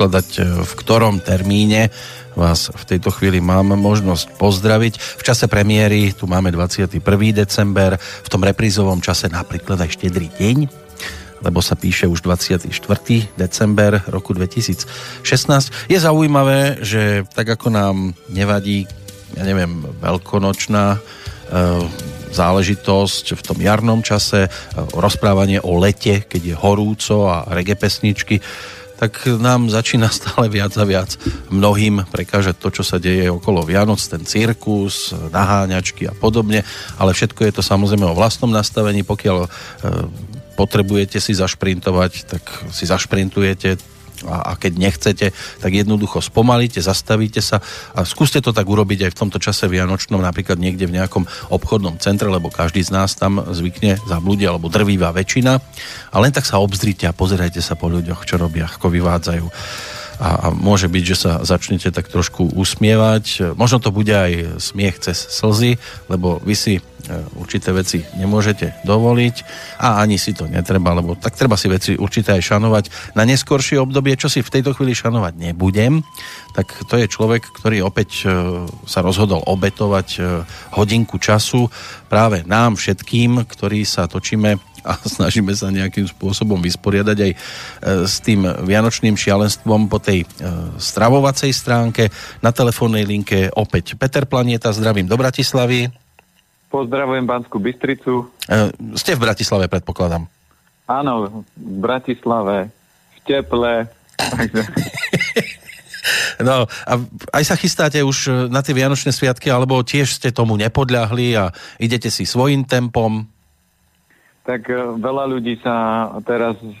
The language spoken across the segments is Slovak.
predpokladať, e, v ktorom termíne vás v tejto chvíli mám možnosť pozdraviť. V čase premiéry tu máme 21. december, v tom reprízovom čase napríklad aj štedrý deň, lebo sa píše už 24. december roku 2016. Je zaujímavé, že tak ako nám nevadí, ja neviem, veľkonočná e, záležitosť v tom jarnom čase, e, rozprávanie o lete, keď je horúco a reggae pesničky, tak nám začína stále viac a viac. Mnohým prekážať to, čo sa deje okolo Vianoc, ten cirkus, naháňačky a podobne, ale všetko je to samozrejme o vlastnom nastavení, pokiaľ e, potrebujete si zašprintovať, tak si zašprintujete, a, a keď nechcete, tak jednoducho spomalíte, zastavíte sa a skúste to tak urobiť aj v tomto čase vianočnom, napríklad niekde v nejakom obchodnom centre, lebo každý z nás tam zvykne zablúdiť, alebo drvíva väčšina. A len tak sa obzrite a pozerajte sa po ľuďoch, čo robia, ako vyvádzajú a, a môže byť, že sa začnete tak trošku usmievať. Možno to bude aj smiech cez slzy, lebo vy si e, určité veci nemôžete dovoliť a ani si to netreba, lebo tak treba si veci určite aj šanovať. Na neskoršie obdobie, čo si v tejto chvíli šanovať nebudem, tak to je človek, ktorý opäť e, sa rozhodol obetovať e, hodinku času práve nám všetkým, ktorí sa točíme a snažíme sa nejakým spôsobom vysporiadať aj e, s tým vianočným šialenstvom po tej e, stravovacej stránke. Na telefónnej linke opäť Peter Planieta, zdravím do Bratislavy. Pozdravujem Banskú Bystricu. E, ste v Bratislave, predpokladám. Áno, v Bratislave, v teple. No a aj sa chystáte už na tie Vianočné sviatky, alebo tiež ste tomu nepodľahli a idete si svojim tempom? Tak e, veľa ľudí sa teraz e,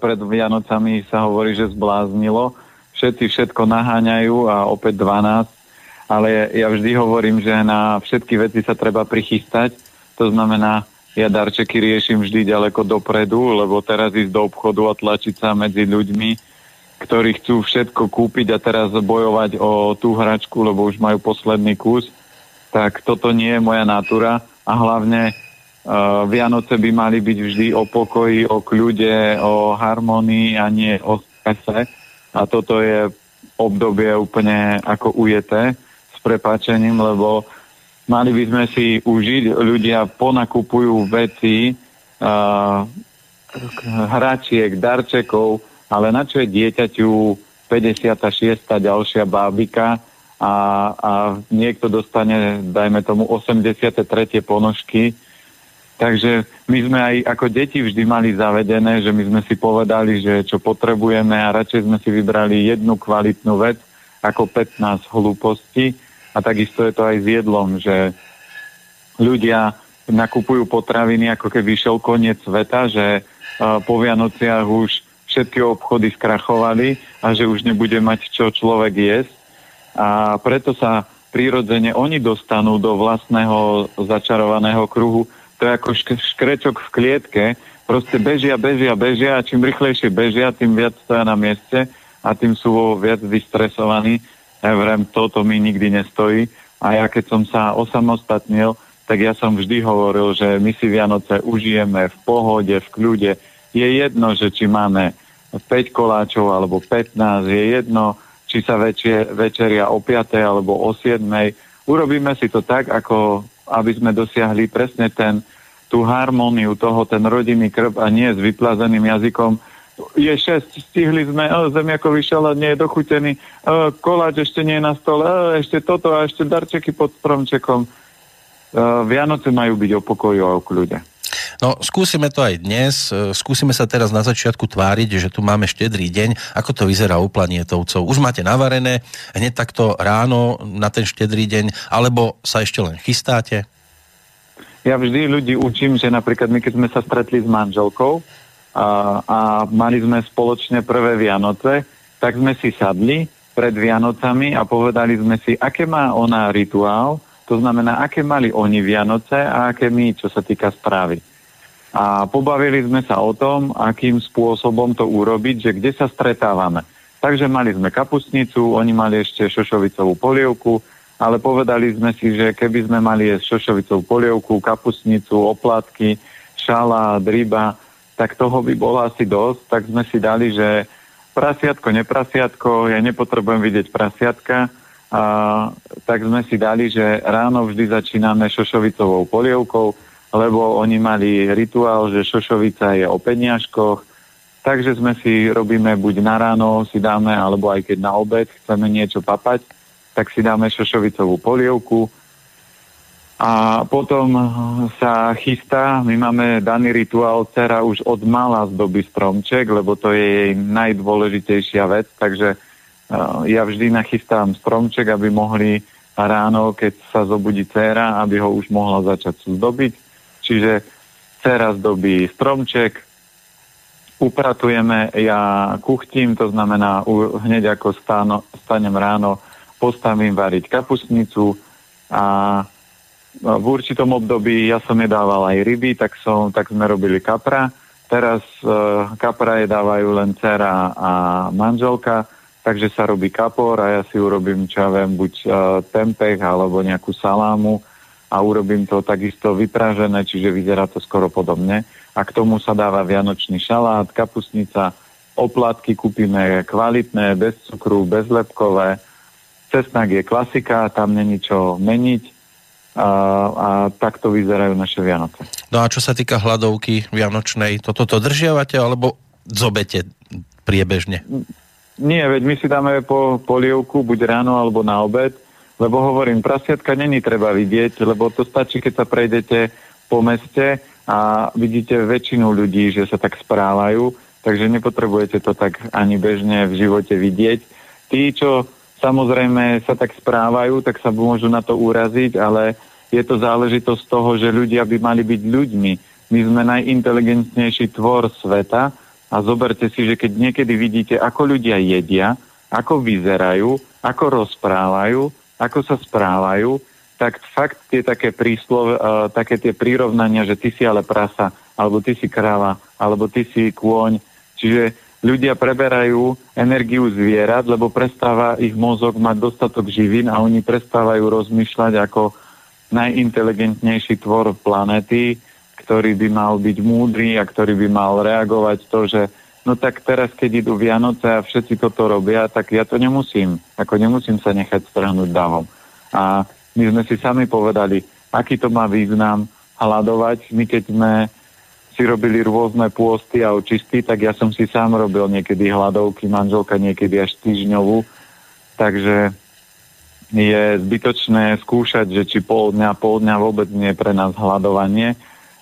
pred Vianocami sa hovorí, že zbláznilo. Všetci všetko naháňajú a opäť 12. Ale ja vždy hovorím, že na všetky veci sa treba prichystať. To znamená, ja darčeky riešim vždy ďaleko dopredu, lebo teraz ísť do obchodu a tlačiť sa medzi ľuďmi, ktorí chcú všetko kúpiť a teraz bojovať o tú hračku, lebo už majú posledný kus, tak toto nie je moja natúra a hlavne Vianoce by mali byť vždy o pokoji, o kľude, o harmonii a nie o strese. A toto je obdobie úplne ako ujete s prepáčením, lebo mali by sme si užiť, ľudia ponakupujú veci, uh, hračiek, darčekov, ale na čo je dieťaťu 56. ďalšia bábika a, a niekto dostane, dajme tomu, 83. ponožky, Takže my sme aj ako deti vždy mali zavedené, že my sme si povedali, že čo potrebujeme a radšej sme si vybrali jednu kvalitnú vec ako 15 hlúpostí. A takisto je to aj s jedlom, že ľudia nakupujú potraviny, ako keby šiel koniec sveta, že uh, po Vianociach už všetky obchody skrachovali a že už nebude mať čo človek jesť. A preto sa prirodzene oni dostanú do vlastného začarovaného kruhu, to je ako šk- škrečok v klietke, proste bežia, bežia, bežia a čím rýchlejšie bežia, tým viac stoja na mieste a tým sú viac vystresovaní. Ja vrem, toto mi nikdy nestojí. A ja keď som sa osamostatnil, tak ja som vždy hovoril, že my si Vianoce užijeme v pohode, v kľude. Je jedno, že či máme 5 koláčov alebo 15, je jedno, či sa večer, večeria o 5 alebo o 7. Urobíme si to tak, ako aby sme dosiahli presne ten tú harmóniu toho, ten rodinný krb a nie s vyplazeným jazykom. Je šesť, stihli sme, o, zemiakový šalát nie je dochutený, o, koláč ešte nie je na stole, o, ešte toto a ešte darčeky pod stromčekom. O, Vianoce majú byť o pokoju a o kľude. No, skúsime to aj dnes. Skúsime sa teraz na začiatku tváriť, že tu máme štedrý deň. Ako to vyzerá u planietovcov? Už máte navarené hneď takto ráno na ten štedrý deň, alebo sa ešte len chystáte? Ja vždy ľudí učím, že napríklad my, keď sme sa stretli s manželkou a, a mali sme spoločne prvé Vianoce, tak sme si sadli pred Vianocami a povedali sme si, aké má ona rituál, to znamená, aké mali oni Vianoce a aké my, čo sa týka správy. A pobavili sme sa o tom, akým spôsobom to urobiť, že kde sa stretávame. Takže mali sme kapustnicu, oni mali ešte šošovicovú polievku, ale povedali sme si, že keby sme mali jesť šošovicovú polievku, kapusnicu, oplatky, šalát, ryba, tak toho by bolo asi dosť, tak sme si dali, že prasiatko, neprasiatko, ja nepotrebujem vidieť prasiatka, a, tak sme si dali, že ráno vždy začíname šošovicovou polievkou, lebo oni mali rituál, že šošovica je o peniažkoch, takže sme si robíme buď na ráno, si dáme, alebo aj keď na obed chceme niečo papať, tak si dáme šošovicovú polievku, a potom sa chystá, my máme daný rituál, dcera už od mala zdobí stromček, lebo to je jej najdôležitejšia vec, takže uh, ja vždy nachystám stromček, aby mohli ráno, keď sa zobudí dcera, aby ho už mohla začať zdobiť. Čiže dcera zdobí stromček, upratujeme, ja kuchtím, to znamená hneď ako stáno, stanem ráno, postavím variť kapustnicu a No, v určitom období ja som jedával aj ryby, tak, som, tak sme robili kapra. Teraz uh, kapra jedávajú len dcera a manželka, takže sa robí kapor a ja si urobím, čo ja viem, buď uh, tempeh alebo nejakú salámu a urobím to takisto vypražené, čiže vyzerá to skoro podobne. A k tomu sa dáva vianočný šalát, kapusnica, oplatky kúpime kvalitné, bez cukru, bezlepkové. Cesnak je klasika, tam není čo meniť a, a takto vyzerajú naše Vianoce. No a čo sa týka hladovky vianočnej, toto to držiavate alebo zobete priebežne? Nie, veď my si dáme po polievku buď ráno alebo na obed, lebo hovorím, prasiatka není treba vidieť, lebo to stačí, keď sa prejdete po meste a vidíte väčšinu ľudí, že sa tak správajú, takže nepotrebujete to tak ani bežne v živote vidieť. Tí, čo samozrejme sa tak správajú, tak sa môžu na to uraziť, ale je to záležitosť toho, že ľudia by mali byť ľuďmi. My sme najinteligentnejší tvor sveta a zoberte si, že keď niekedy vidíte, ako ľudia jedia, ako vyzerajú, ako rozprávajú, ako sa správajú, tak fakt tie také príslov, uh, také tie prirovnania, že ty si ale prasa, alebo ty si kráva, alebo ty si kôň. Čiže ľudia preberajú energiu zvierat, lebo prestáva ich mozog mať dostatok živín a oni prestávajú rozmýšľať ako najinteligentnejší tvor planety, ktorý by mal byť múdry a ktorý by mal reagovať to, že no tak teraz, keď idú Vianoce a všetci toto robia, tak ja to nemusím. Ako nemusím sa nechať strhnúť davom. A my sme si sami povedali, aký to má význam hľadovať. My keď sme si robili rôzne pôsty a očisty, tak ja som si sám robil niekedy hladovky, manželka niekedy až týždňovú, takže je zbytočné skúšať, že či pol dňa, pol dňa vôbec nie je pre nás hľadovanie,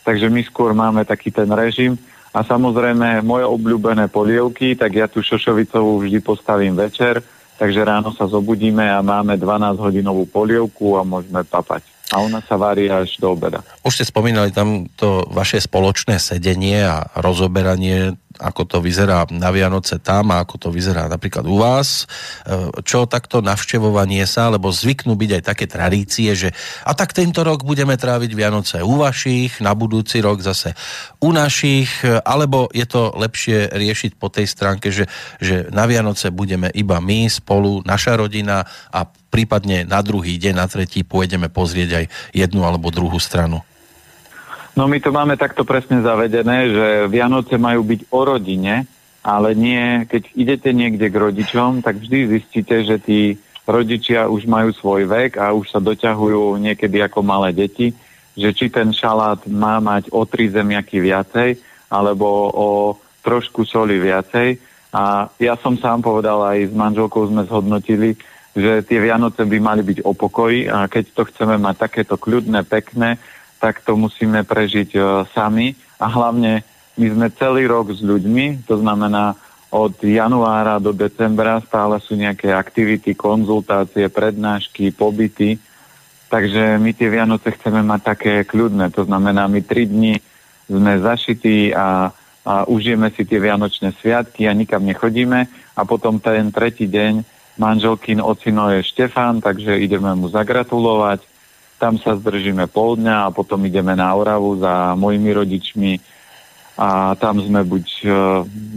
takže my skôr máme taký ten režim. A samozrejme moje obľúbené polievky, tak ja tú šošovicovú vždy postavím večer, takže ráno sa zobudíme a máme 12 hodinovú polievku a môžeme papať a ona sa varí až do obeda. Už ste spomínali tam to vaše spoločné sedenie a rozoberanie, ako to vyzerá na Vianoce tam a ako to vyzerá napríklad u vás. E, čo takto navštevovanie sa, lebo zvyknú byť aj také tradície, že a tak tento rok budeme tráviť Vianoce u vašich, na budúci rok zase u našich, alebo je to lepšie riešiť po tej stránke, že, že na Vianoce budeme iba my spolu, naša rodina a prípadne na druhý deň, na tretí pôjdeme pozrieť aj jednu alebo druhú stranu? No my to máme takto presne zavedené, že Vianoce majú byť o rodine, ale nie, keď idete niekde k rodičom, tak vždy zistíte, že tí rodičia už majú svoj vek a už sa doťahujú niekedy ako malé deti, že či ten šalát má mať o tri zemiaky viacej, alebo o trošku soli viacej. A ja som sám povedal, aj s manželkou sme zhodnotili, že tie Vianoce by mali byť o pokoji a keď to chceme mať takéto kľudné, pekné, tak to musíme prežiť uh, sami. A hlavne my sme celý rok s ľuďmi, to znamená od januára do decembra stále sú nejaké aktivity, konzultácie, prednášky, pobyty, takže my tie Vianoce chceme mať také kľudné, to znamená my tri dni sme zašití a, a užijeme si tie Vianočné sviatky a nikam nechodíme. A potom ten tretí deň manželkin ocino je Štefán, takže ideme mu zagratulovať. Tam sa zdržíme pol dňa a potom ideme na Oravu za mojimi rodičmi a tam sme buď e,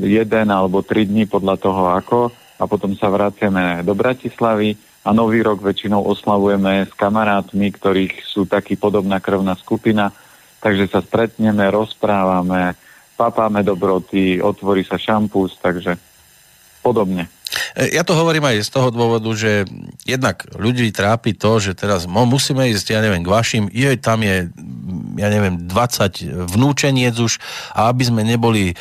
jeden alebo tri dní podľa toho ako a potom sa vraciame do Bratislavy a nový rok väčšinou oslavujeme s kamarátmi, ktorých sú taký podobná krvná skupina, takže sa stretneme, rozprávame, papáme dobroty, otvorí sa šampus, takže podobne. E, ja to hovorím aj z toho dôvodu, že jednak ľudí trápi to, že teraz musíme ísť, ja neviem, k vašim, je, tam je, ja neviem, 20 vnúčeniec už a aby sme neboli e,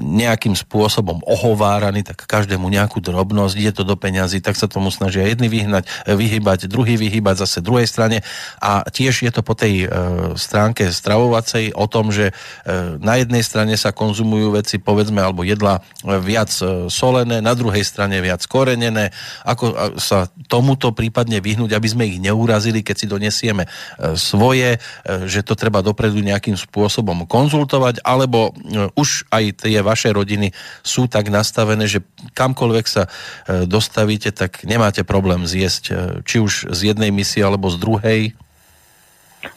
nejakým spôsobom ohováraní, tak každému nejakú drobnosť, ide to do peňazí, tak sa tomu snažia jedni vyhnať, e, vyhybať, druhý vyhybať zase druhej strane. A tiež je to po tej e, stránke stravovacej o tom, že e, na jednej strane sa konzumujú veci, povedzme, alebo jedla e, viac solené, na druhej strane viac korenené, ako sa tomuto prípadne vyhnúť, aby sme ich neurazili, keď si donesieme e, svoje, e, že to treba dopredu nejakým spôsobom konzultovať, alebo e, už aj tie vaše rodiny sú tak nastavené, že kamkoľvek sa dostavíte, tak nemáte problém zjesť, či už z jednej misie alebo z druhej?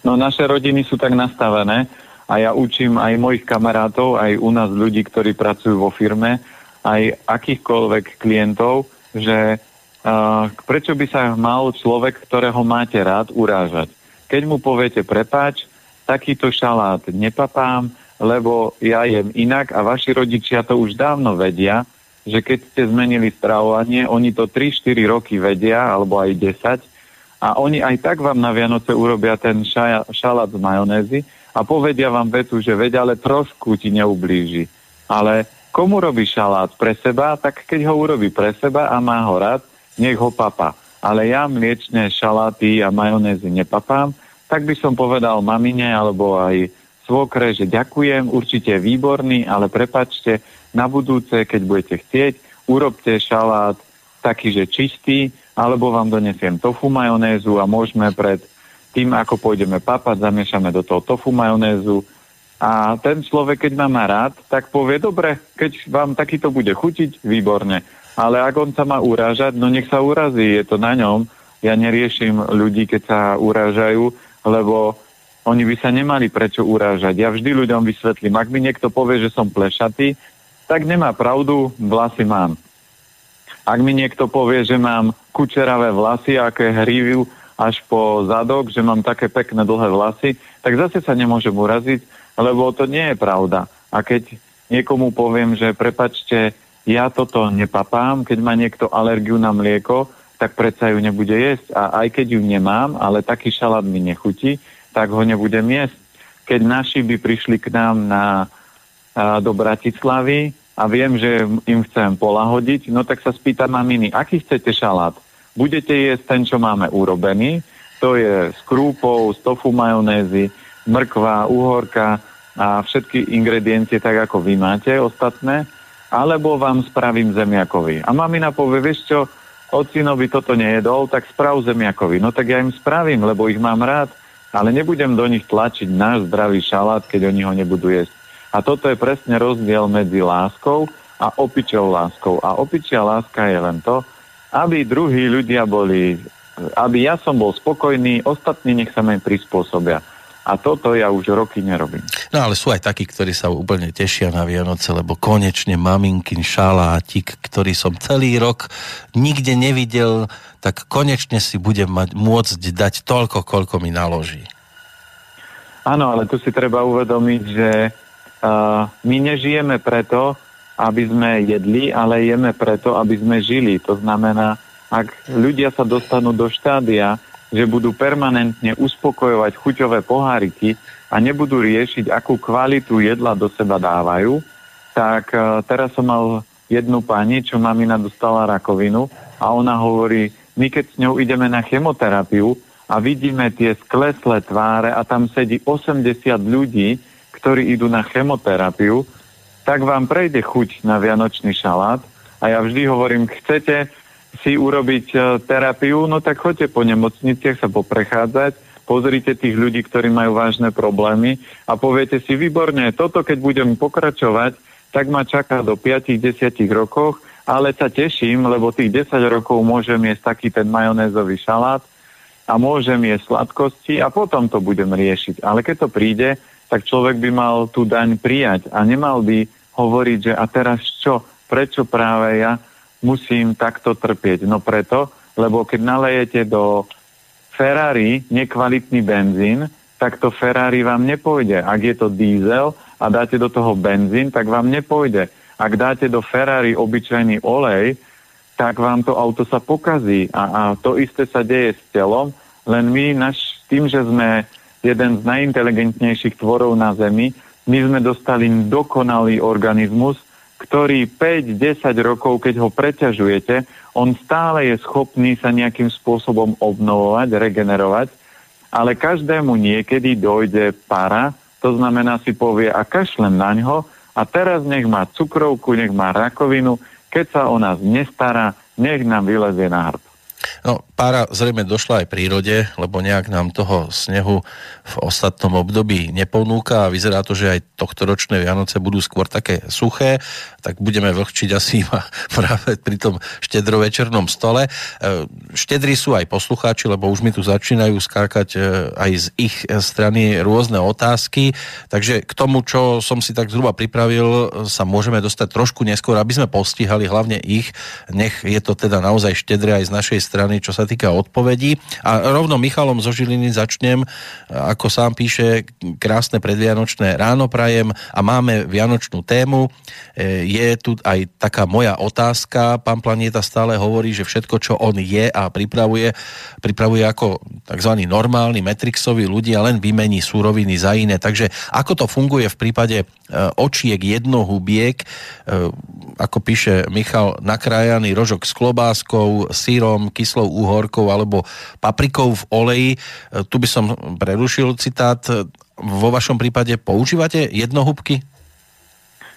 No naše rodiny sú tak nastavené a ja učím aj mojich kamarátov, aj u nás ľudí, ktorí pracujú vo firme, aj akýchkoľvek klientov, že uh, prečo by sa mal človek, ktorého máte rád, urážať. Keď mu poviete prepáč, takýto šalát nepapám, lebo ja jem inak a vaši rodičia to už dávno vedia, že keď ste zmenili stravovanie, oni to 3-4 roky vedia, alebo aj 10, a oni aj tak vám na Vianoce urobia ten šaja, šalát z majonézy a povedia vám vetu, že vedia, ale trošku ti neublíži. Ale Komu robí šalát pre seba, tak keď ho urobí pre seba a má ho rád, nech ho papa. Ale ja mliečne šaláty a majonézy nepapám, tak by som povedal mamine alebo aj svokre, že ďakujem, určite výborný, ale prepačte, na budúce, keď budete chcieť, urobte šalát taký, že čistý, alebo vám donesiem tofu majonézu a môžeme pred tým, ako pôjdeme papať, zamiešame do toho tofu majonézu, a ten človek, keď ma má rád, tak povie, dobre, keď vám takýto bude chutiť, výborne. Ale ak on sa má urážať, no nech sa urazí, je to na ňom. Ja neriešim ľudí, keď sa urážajú, lebo oni by sa nemali prečo urážať. Ja vždy ľuďom vysvetlím, ak mi niekto povie, že som plešatý, tak nemá pravdu, vlasy mám. Ak mi niekto povie, že mám kučeravé vlasy, aké hrívajú až po zadok, že mám také pekné dlhé vlasy, tak zase sa nemôžem uraziť, lebo to nie je pravda. A keď niekomu poviem, že prepačte, ja toto nepapám, keď má niekto alergiu na mlieko, tak predsa ju nebude jesť. A aj keď ju nemám, ale taký šalát mi nechutí, tak ho nebudem jesť. Keď naši by prišli k nám na, a, do Bratislavy a viem, že im chcem polahodiť, no tak sa spýtam maminy, aký chcete šalát? Budete jesť ten, čo máme urobený, to je s krúpou, z tofu majonézy, mrkva, uhorka a všetky ingrediencie tak, ako vy máte ostatné, alebo vám spravím zemiakový. A mamina povie, vieš čo, ocinovi toto nejedol, tak sprav zemiakový. No tak ja im spravím, lebo ich mám rád, ale nebudem do nich tlačiť náš zdravý šalát, keď oni ho nebudú jesť. A toto je presne rozdiel medzi láskou a opičou láskou. A opičia láska je len to, aby druhí ľudia boli, aby ja som bol spokojný, ostatní nech sa mi prispôsobia. A toto ja už roky nerobím. No ale sú aj takí, ktorí sa úplne tešia na Vianoce, lebo konečne maminkin šalátik, ktorý som celý rok nikde nevidel, tak konečne si budem mať, môcť dať toľko, koľko mi naloží. Áno, ale tu si treba uvedomiť, že uh, my nežijeme preto, aby sme jedli, ale jeme preto, aby sme žili. To znamená, ak ľudia sa dostanú do štádia, že budú permanentne uspokojovať chuťové poháriky a nebudú riešiť, akú kvalitu jedla do seba dávajú, tak uh, teraz som mal jednu pani, čo mamina dostala rakovinu a ona hovorí, my keď s ňou ideme na chemoterapiu a vidíme tie skleslé tváre a tam sedí 80 ľudí, ktorí idú na chemoterapiu, tak vám prejde chuť na vianočný šalát. A ja vždy hovorím, chcete si urobiť uh, terapiu, no tak choďte po nemocniciach sa poprechádzať, pozrite tých ľudí, ktorí majú vážne problémy a poviete si, výborne, toto keď budem pokračovať, tak ma čaká do 5-10 rokoch, ale sa teším, lebo tých 10 rokov môžem jesť taký ten majonézový šalát a môžem jesť sladkosti a potom to budem riešiť. Ale keď to príde, tak človek by mal tú daň prijať a nemal by hovoriť, že a teraz čo, prečo práve ja musím takto trpieť? No preto, lebo keď nalejete do Ferrari nekvalitný benzín, tak to Ferrari vám nepôjde. Ak je to diesel a dáte do toho benzín, tak vám nepôjde. Ak dáte do Ferrari obyčajný olej, tak vám to auto sa pokazí. A, a to isté sa deje s telom, len my naš, tým, že sme jeden z najinteligentnejších tvorov na Zemi, my sme dostali dokonalý organizmus, ktorý 5-10 rokov, keď ho preťažujete, on stále je schopný sa nejakým spôsobom obnovovať, regenerovať, ale každému niekedy dojde para, to znamená si povie a kašlem na ňo a teraz nech má cukrovku, nech má rakovinu, keď sa o nás nestará, nech nám vylezie na hrb. No, pára zrejme došla aj prírode, lebo nejak nám toho snehu v ostatnom období neponúka a vyzerá to, že aj tohto ročné Vianoce budú skôr také suché, tak budeme vlhčiť asi iba práve pri tom štedrovečernom stole. E, štedri sú aj poslucháči, lebo už mi tu začínajú skákať e, aj z ich strany rôzne otázky, takže k tomu, čo som si tak zhruba pripravil, sa môžeme dostať trošku neskôr, aby sme postihali hlavne ich. Nech je to teda naozaj štedre aj z našej strany, čo sa týka odpovedí. A rovno Michalom zo Žiliny začnem, ako sám píše, krásne predvianočné ráno prajem a máme vianočnú tému. E, je tu aj taká moja otázka. Pán Planieta stále hovorí, že všetko, čo on je a pripravuje, pripravuje ako tzv. normálny metrixový ľudia, len vymení súroviny za iné. Takže ako to funguje v prípade e, očiek jednohubiek, e, ako píše Michal, nakrájaný rožok s klobáskou, sírom, kyslou uhorkou alebo paprikou v oleji. E, tu by som prerušil citát. Vo vašom prípade používate jednohubky?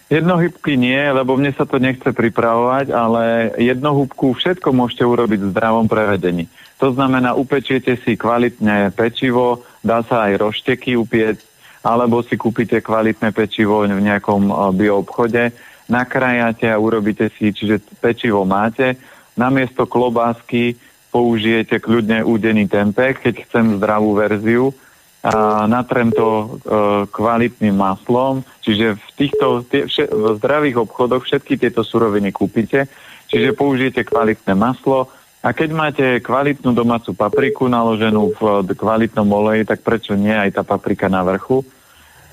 Jednohybky nie, lebo mne sa to nechce pripravovať, ale jednohúbku všetko môžete urobiť v zdravom prevedení. To znamená, upečiete si kvalitné pečivo, dá sa aj rošteky upieť, alebo si kúpite kvalitné pečivo v nejakom e, bioobchode, nakrájate a urobíte si, čiže pečivo máte, namiesto klobásky použijete kľudne údený tempeh, keď chcem zdravú verziu, a natrem to e, kvalitným maslom, čiže v týchto tie, vše, v zdravých obchodoch všetky tieto suroviny kúpite, čiže použijete kvalitné maslo. A keď máte kvalitnú domácu papriku naloženú v kvalitnom oleji, tak prečo nie aj tá paprika na vrchu?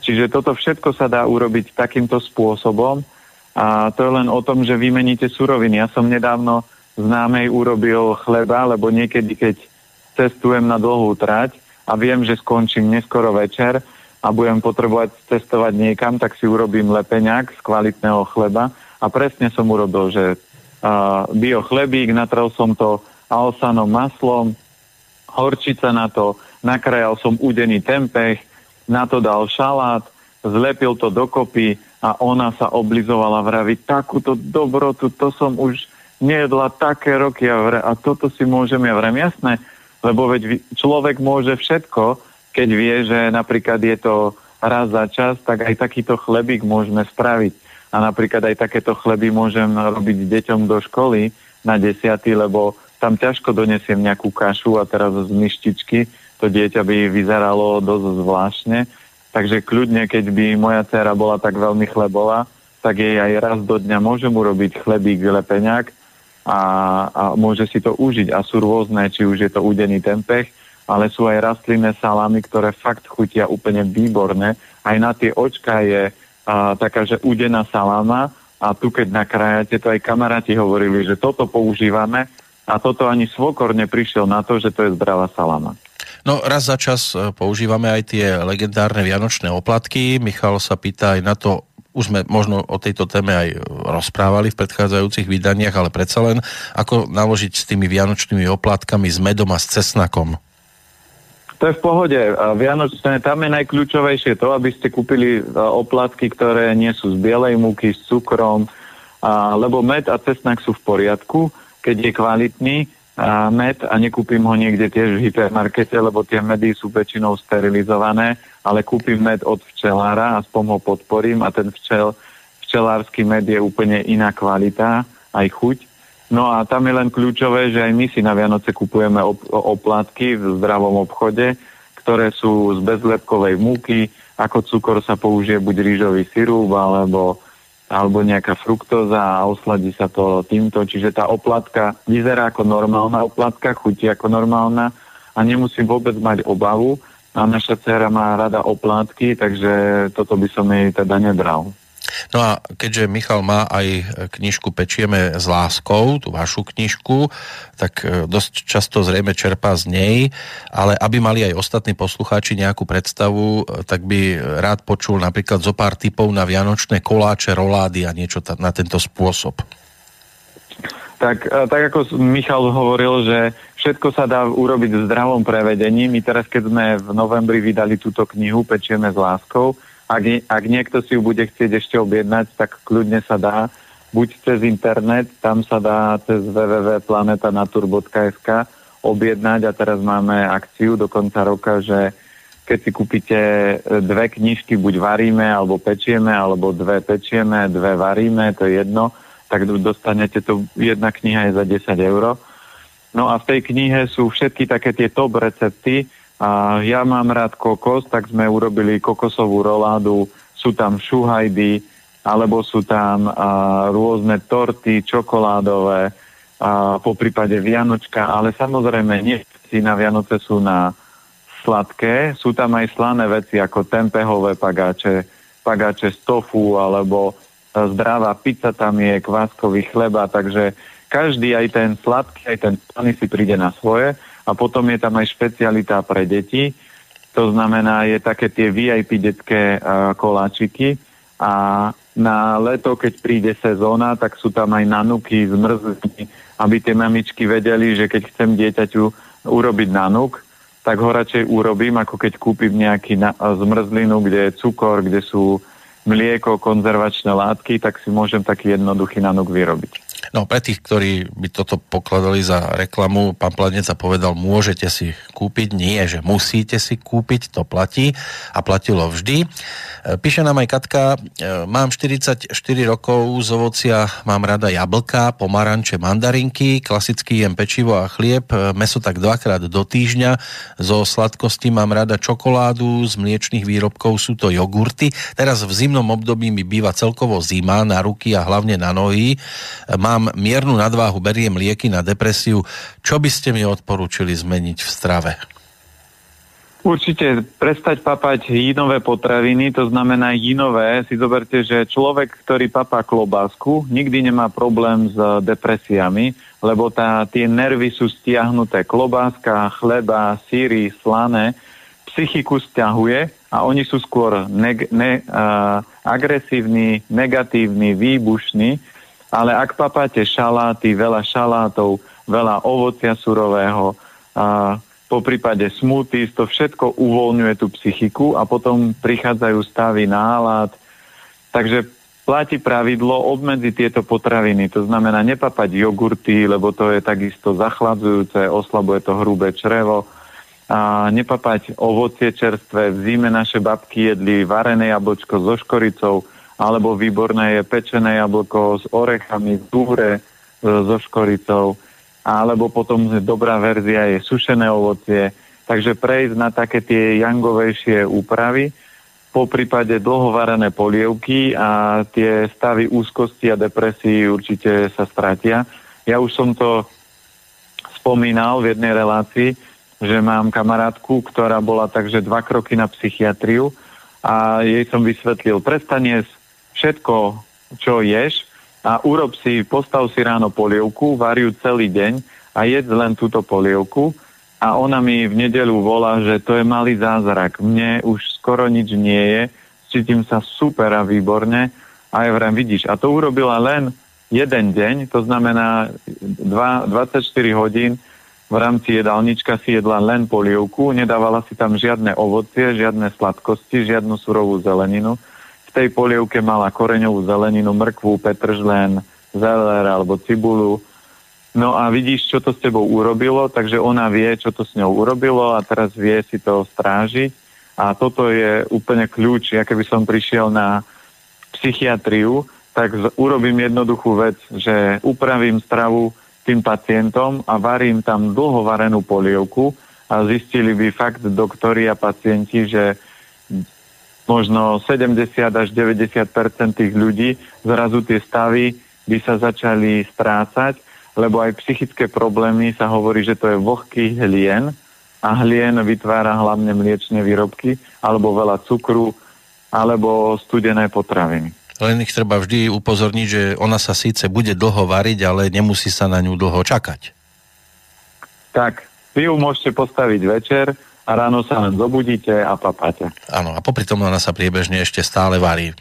Čiže toto všetko sa dá urobiť takýmto spôsobom. A to je len o tom, že vymeníte suroviny. Ja som nedávno známej urobil chleba, lebo niekedy, keď cestujem na dlhú trať a viem, že skončím neskoro večer a budem potrebovať cestovať niekam, tak si urobím lepeňák z kvalitného chleba. A presne som urobil, že uh, bio chlebík, natrel som to alsanom maslom, horčica na to, nakrajal som udený tempeh, na to dal šalát, zlepil to dokopy a ona sa oblizovala vraviť takúto dobrotu, to som už nejedla také roky a, vre, a toto si môžem ja vrem jasné, lebo veď človek môže všetko, keď vie, že napríklad je to raz za čas, tak aj takýto chlebík môžeme spraviť. A napríklad aj takéto chleby môžem robiť deťom do školy na desiaty, lebo tam ťažko donesiem nejakú kašu a teraz z myštičky to dieťa by vyzeralo dosť zvláštne. Takže kľudne, keď by moja dcera bola tak veľmi chlebová, tak jej aj raz do dňa môžem urobiť chlebík vylepeňák a, a môže si to užiť. A sú rôzne, či už je to udený tempeh, ale sú aj rastlinné salámy, ktoré fakt chutia úplne výborné. Aj na tie očka je a, taká, že udená saláma a tu keď nakrájate, to aj kamaráti hovorili, že toto používame a toto ani svokor neprišiel na to, že to je zdravá salama. No raz za čas e, používame aj tie legendárne vianočné oplatky. Michal sa pýta aj na to, už sme možno o tejto téme aj rozprávali v predchádzajúcich vydaniach, ale predsa len, ako naložiť s tými vianočnými oplatkami s medom a s cesnakom? To je v pohode. Vianočné, tam je najkľúčovejšie to, aby ste kúpili oplatky, ktoré nie sú z bielej múky, s cukrom, lebo med a cesnak sú v poriadku, keď je kvalitný med a nekúpim ho niekde tiež v hypermarkete, lebo tie medy sú väčšinou sterilizované ale kúpim med od včelára, aspoň ho podporím a ten včel, včelársky med je úplne iná kvalita, aj chuť. No a tam je len kľúčové, že aj my si na Vianoce kupujeme op- oplatky v zdravom obchode, ktoré sú z bezlepkovej múky, ako cukor sa použije buď rýžový sirup alebo, alebo nejaká fruktóza a osladí sa to týmto. Čiže tá oplatka vyzerá ako normálna oplatka, chutí ako normálna a nemusím vôbec mať obavu, a naša dcera má rada oplátky, takže toto by som jej teda nebral. No a keďže Michal má aj knižku Pečieme s láskou, tú vašu knižku, tak e, dosť často zrejme čerpá z nej, ale aby mali aj ostatní poslucháči nejakú predstavu, e, tak by rád počul napríklad zo pár typov na vianočné koláče, rolády a niečo na tento spôsob. Tak, e, tak ako Michal hovoril, že všetko sa dá urobiť v zdravom prevedení. My teraz, keď sme v novembri vydali túto knihu Pečieme s láskou, ak, ak niekto si ju bude chcieť ešte objednať, tak kľudne sa dá. Buď cez internet, tam sa dá cez www.planetanatur.sk objednať a teraz máme akciu do konca roka, že keď si kúpite e, dve knižky, buď varíme, alebo pečieme, alebo dve pečieme, dve varíme, to je jedno, tak dostanete to, jedna kniha je za 10 eur. No a v tej knihe sú všetky také tie top recepty, a ja mám rád kokos, tak sme urobili kokosovú roládu, sú tam šuhajdy, alebo sú tam a, rôzne torty čokoládové, a, po prípade Vianočka, ale samozrejme nie si na Vianoce sú na sladké, sú tam aj slané veci ako tempehové pagáče, pagáče z tofu, alebo zdravá pizza tam je, kváskový chleba, takže každý, aj ten sladký, aj ten slaný si príde na svoje a potom je tam aj špecialita pre deti. To znamená, je také tie VIP detské uh, koláčiky a na leto, keď príde sezóna, tak sú tam aj nanuky zmrzliny, aby tie mamičky vedeli, že keď chcem dieťaťu urobiť nanuk, tak ho radšej urobím, ako keď kúpim nejaký na, zmrzlinu, kde je cukor, kde sú mlieko, konzervačné látky, tak si môžem taký jednoduchý nanuk vyrobiť. No pre tých, ktorí by toto pokladali za reklamu, pán Planeca povedal, môžete si kúpiť, nie, že musíte si kúpiť, to platí a platilo vždy. E, píše nám aj Katka, e, mám 44 rokov, z ovocia mám rada jablka, pomaranče, mandarinky, klasicky jem pečivo a chlieb, e, meso tak dvakrát do týždňa, zo sladkosti mám rada čokoládu, z mliečných výrobkov sú to jogurty. Teraz v zimnom období mi býva celkovo zima na ruky a hlavne na nohy. Mám mám miernu nadváhu, beriem lieky na depresiu. Čo by ste mi odporúčili zmeniť v strave? Určite prestať papať jinové potraviny, to znamená jinové. Si zoberte, že človek, ktorý papá klobásku, nikdy nemá problém s depresiami, lebo tá, tie nervy sú stiahnuté. Klobáska, chleba, síry, slané, psychiku stiahuje a oni sú skôr neg- ne- uh, agresívni, negatívni, výbušní ale ak papáte šaláty, veľa šalátov, veľa ovocia surového, a po prípade smoothies, to všetko uvoľňuje tú psychiku a potom prichádzajú stavy nálad. Takže platí pravidlo obmedzi tieto potraviny. To znamená nepapať jogurty, lebo to je takisto zachladzujúce, oslabuje to hrubé črevo. A nepapať ovocie čerstvé. V zime naše babky jedli varené jablčko so škoricou, alebo výborné je pečené jablko s orechami, túre e, so škoricou, alebo potom dobrá verzia je sušené ovocie. Takže prejsť na také tie jangovejšie úpravy, po prípade dlhovarené polievky a tie stavy úzkosti a depresii určite sa stratia. Ja už som to spomínal v jednej relácii, že mám kamarátku, ktorá bola takže dva kroky na psychiatriu a jej som vysvetlil, prestane všetko, čo ješ a urob si, postav si ráno polievku, variu celý deň a jedz len túto polievku. A ona mi v nedelu volá, že to je malý zázrak. Mne už skoro nič nie je, cítim sa super a výborne. A ja vrem, vidíš, a to urobila len jeden deň, to znamená 2, 24 hodín v rámci jedálnička si jedla len polievku, nedávala si tam žiadne ovocie, žiadne sladkosti, žiadnu surovú zeleninu tej polievke mala koreňovú zeleninu, mrkvu, petržlen, zeler alebo cibulu. No a vidíš, čo to s tebou urobilo, takže ona vie, čo to s ňou urobilo a teraz vie si to strážiť. A toto je úplne kľúč. Ja keby som prišiel na psychiatriu, tak urobím jednoduchú vec, že upravím stravu tým pacientom a varím tam dlhovarenú polievku a zistili by fakt doktori a pacienti, že možno 70 až 90 tých ľudí, zrazu tie stavy by sa začali strácať, lebo aj psychické problémy sa hovorí, že to je vlhký hlien a hlien vytvára hlavne mliečne výrobky alebo veľa cukru alebo studené potraviny. Len ich treba vždy upozorniť, že ona sa síce bude dlho variť, ale nemusí sa na ňu dlho čakať. Tak, vy ju môžete postaviť večer a ráno sa len zobudíte a papáte. Áno, a popri tom ona sa priebežne ešte stále varí.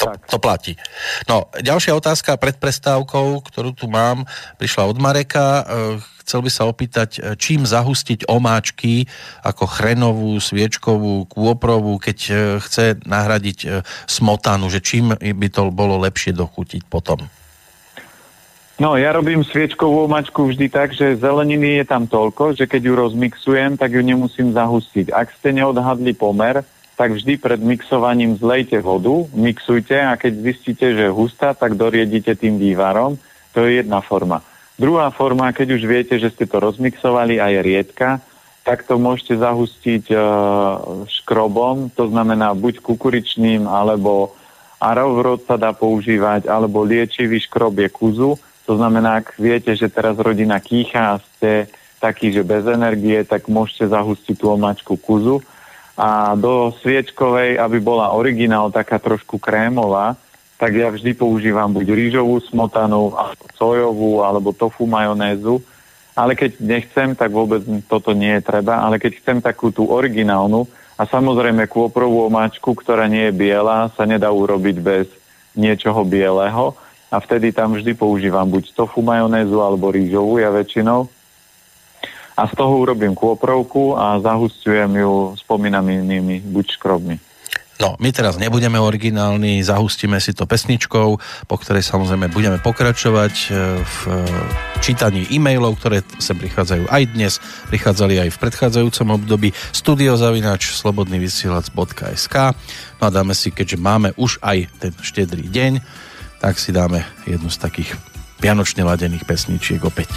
To, to platí. No, ďalšia otázka pred prestávkou, ktorú tu mám, prišla od Mareka. E, chcel by sa opýtať, e, čím zahustiť omáčky ako chrenovú, sviečkovú, kôprovú, keď e, chce nahradiť smotanu, že čím by to bolo lepšie dochutiť potom? No, ja robím sviečkovú omáčku vždy tak, že zeleniny je tam toľko, že keď ju rozmixujem, tak ju nemusím zahustiť. Ak ste neodhadli pomer, tak vždy pred mixovaním zlejte vodu, mixujte a keď zistíte, že je hustá, tak doriedite tým vývarom. To je jedna forma. Druhá forma, keď už viete, že ste to rozmixovali a je riedka, tak to môžete zahustiť e, škrobom, to znamená buď kukuričným, alebo arovrod sa dá používať, alebo liečivý škrob je kuzu. To znamená, ak viete, že teraz rodina kýcha a ste taký, že bez energie, tak môžete zahustiť tú omáčku kuzu. A do sviečkovej, aby bola originál taká trošku krémová, tak ja vždy používam buď rýžovú smotanu, alebo sojovú, alebo tofu majonézu. Ale keď nechcem, tak vôbec toto nie je treba. Ale keď chcem takú tú originálnu, a samozrejme kôprovú omáčku, ktorá nie je biela, sa nedá urobiť bez niečoho bieleho. A vtedy tam vždy používam buď tofu majonézu alebo rýžovú, ja väčšinou. A z toho urobím kôprovku a zahustujem ju spomínanými buď škrobmi. No, my teraz nebudeme originálni, zahustíme si to pesničkou, po ktorej samozrejme budeme pokračovať e, v čítaní e-mailov, ktoré sem prichádzajú aj dnes, prichádzali aj v predchádzajúcom období studiozavinač slobodnyvysielac.sk No a dáme si, keďže máme už aj ten štedrý deň, tak si dáme jednu z takých vianočne ladených pesničiek opäť.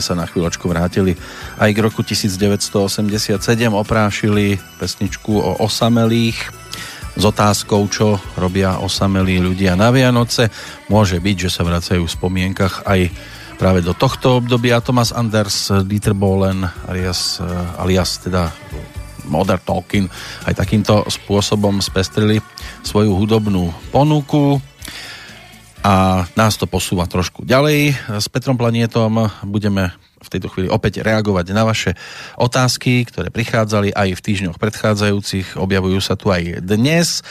Chvíľočku vrátili aj k roku 1987, oprášili pesničku o osamelých s otázkou, čo robia osamelí ľudia na Vianoce. Môže byť, že sa vracajú v spomienkach aj práve do tohto obdobia. Thomas Anders, Dieter Bohlen, alias, alias teda Modern Talking aj takýmto spôsobom spestrili svoju hudobnú ponuku a nás to posúva trošku ďalej. S Petrom Planietom budeme v tejto chvíli opäť reagovať na vaše otázky, ktoré prichádzali aj v týždňoch predchádzajúcich, objavujú sa tu aj dnes.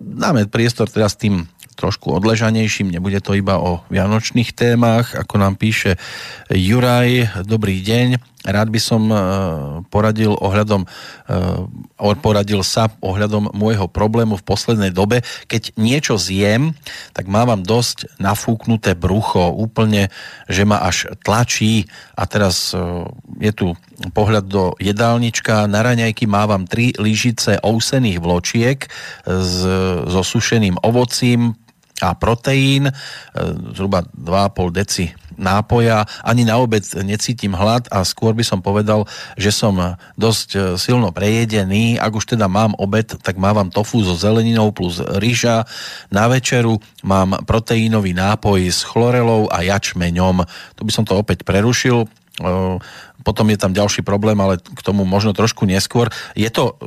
Dáme priestor teraz tým trošku odležanejším, nebude to iba o vianočných témach, ako nám píše Juraj, dobrý deň. Rád by som e, poradil ohľadom, e, poradil sa ohľadom môjho problému v poslednej dobe. Keď niečo zjem, tak mávam dosť nafúknuté brucho, úplne, že ma až tlačí a teraz e, je tu pohľad do jedálnička. Na raňajky mávam tri lyžice ousených vločiek s, so sušeným ovocím, a proteín, e, zhruba 2,5 deci nápoja. Ani na obed necítim hlad a skôr by som povedal, že som dosť e, silno prejedený. Ak už teda mám obed, tak mávam tofu so zeleninou plus ryža. Na večeru mám proteínový nápoj s chlorelou a jačmeňom. Tu by som to opäť prerušil potom je tam ďalší problém, ale k tomu možno trošku neskôr. Je to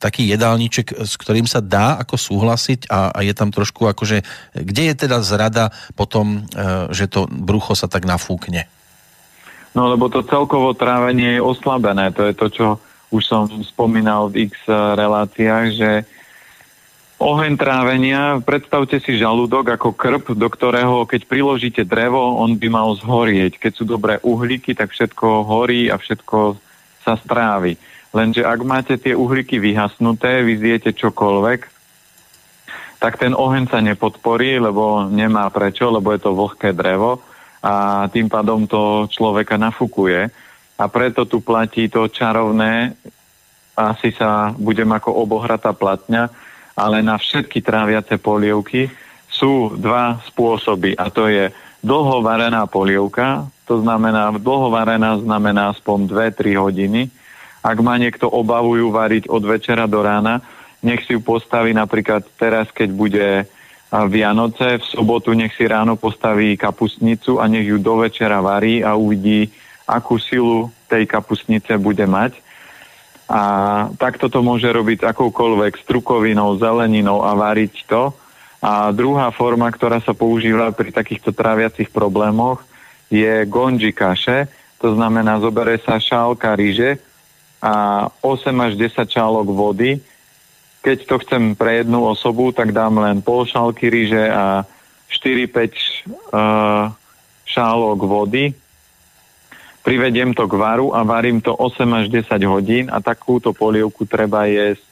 taký jedálniček, s ktorým sa dá ako súhlasiť a, a je tam trošku akože, kde je teda zrada potom, že to brucho sa tak nafúkne? No lebo to celkovo trávenie je oslabené. To je to, čo už som spomínal v x reláciách, že Oheň trávenia, predstavte si žalúdok ako krp, do ktorého keď priložíte drevo, on by mal zhorieť. Keď sú dobré uhlíky, tak všetko horí a všetko sa strávi. Lenže ak máte tie uhlíky vyhasnuté, vy zjete čokoľvek, tak ten oheň sa nepodporí, lebo nemá prečo, lebo je to vlhké drevo a tým pádom to človeka nafukuje. A preto tu platí to čarovné, asi sa budem ako obohratá platňa, ale na všetky tráviace polievky sú dva spôsoby a to je dlhovarená polievka, to znamená, dlhovarená znamená aspoň 2-3 hodiny. Ak má niekto obavu ju variť od večera do rána, nech si ju postaví napríklad teraz, keď bude Vianoce, v sobotu nech si ráno postaví kapustnicu a nech ju do večera varí a uvidí, akú silu tej kapustnice bude mať. A takto to môže robiť akoukoľvek strukovinou, zeleninou a variť to. A druhá forma, ktorá sa používa pri takýchto tráviacich problémoch, je gonji kaše. To znamená, zobere sa šálka ryže a 8 až 10 šálok vody. Keď to chcem pre jednu osobu, tak dám len pol šálky ryže a 4-5 uh, šálok vody privediem to k varu a varím to 8 až 10 hodín a takúto polievku treba jesť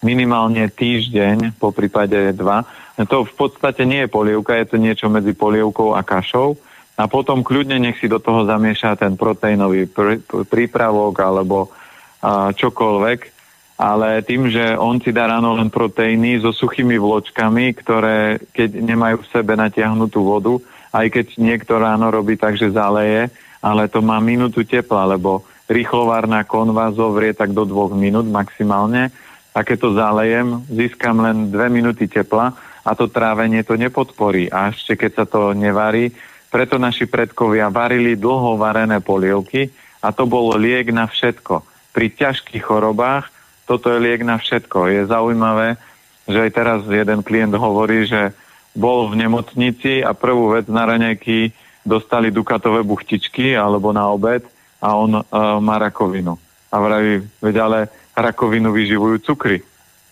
minimálne týždeň, po prípade dva. To v podstate nie je polievka, je to niečo medzi polievkou a kašou. A potom kľudne nech si do toho zamieša ten proteínový pr- prípravok alebo a, čokoľvek. Ale tým, že on si dá ráno len proteíny so suchými vločkami, ktoré keď nemajú v sebe natiahnutú vodu, aj keď niekto ráno robí tak, že zaleje, ale to má minútu tepla, lebo rýchlovárna konva zovrie tak do dvoch minút maximálne a keď to zalejem, získam len dve minúty tepla a to trávenie to nepodporí. A ešte keď sa to nevarí, preto naši predkovia varili dlho varené polievky a to bol liek na všetko. Pri ťažkých chorobách toto je liek na všetko. Je zaujímavé, že aj teraz jeden klient hovorí, že bol v nemocnici a prvú vec na raňajky dostali dukatové buchtičky alebo na obed a on uh, má rakovinu. A vraví, veď ale rakovinu vyživujú cukry.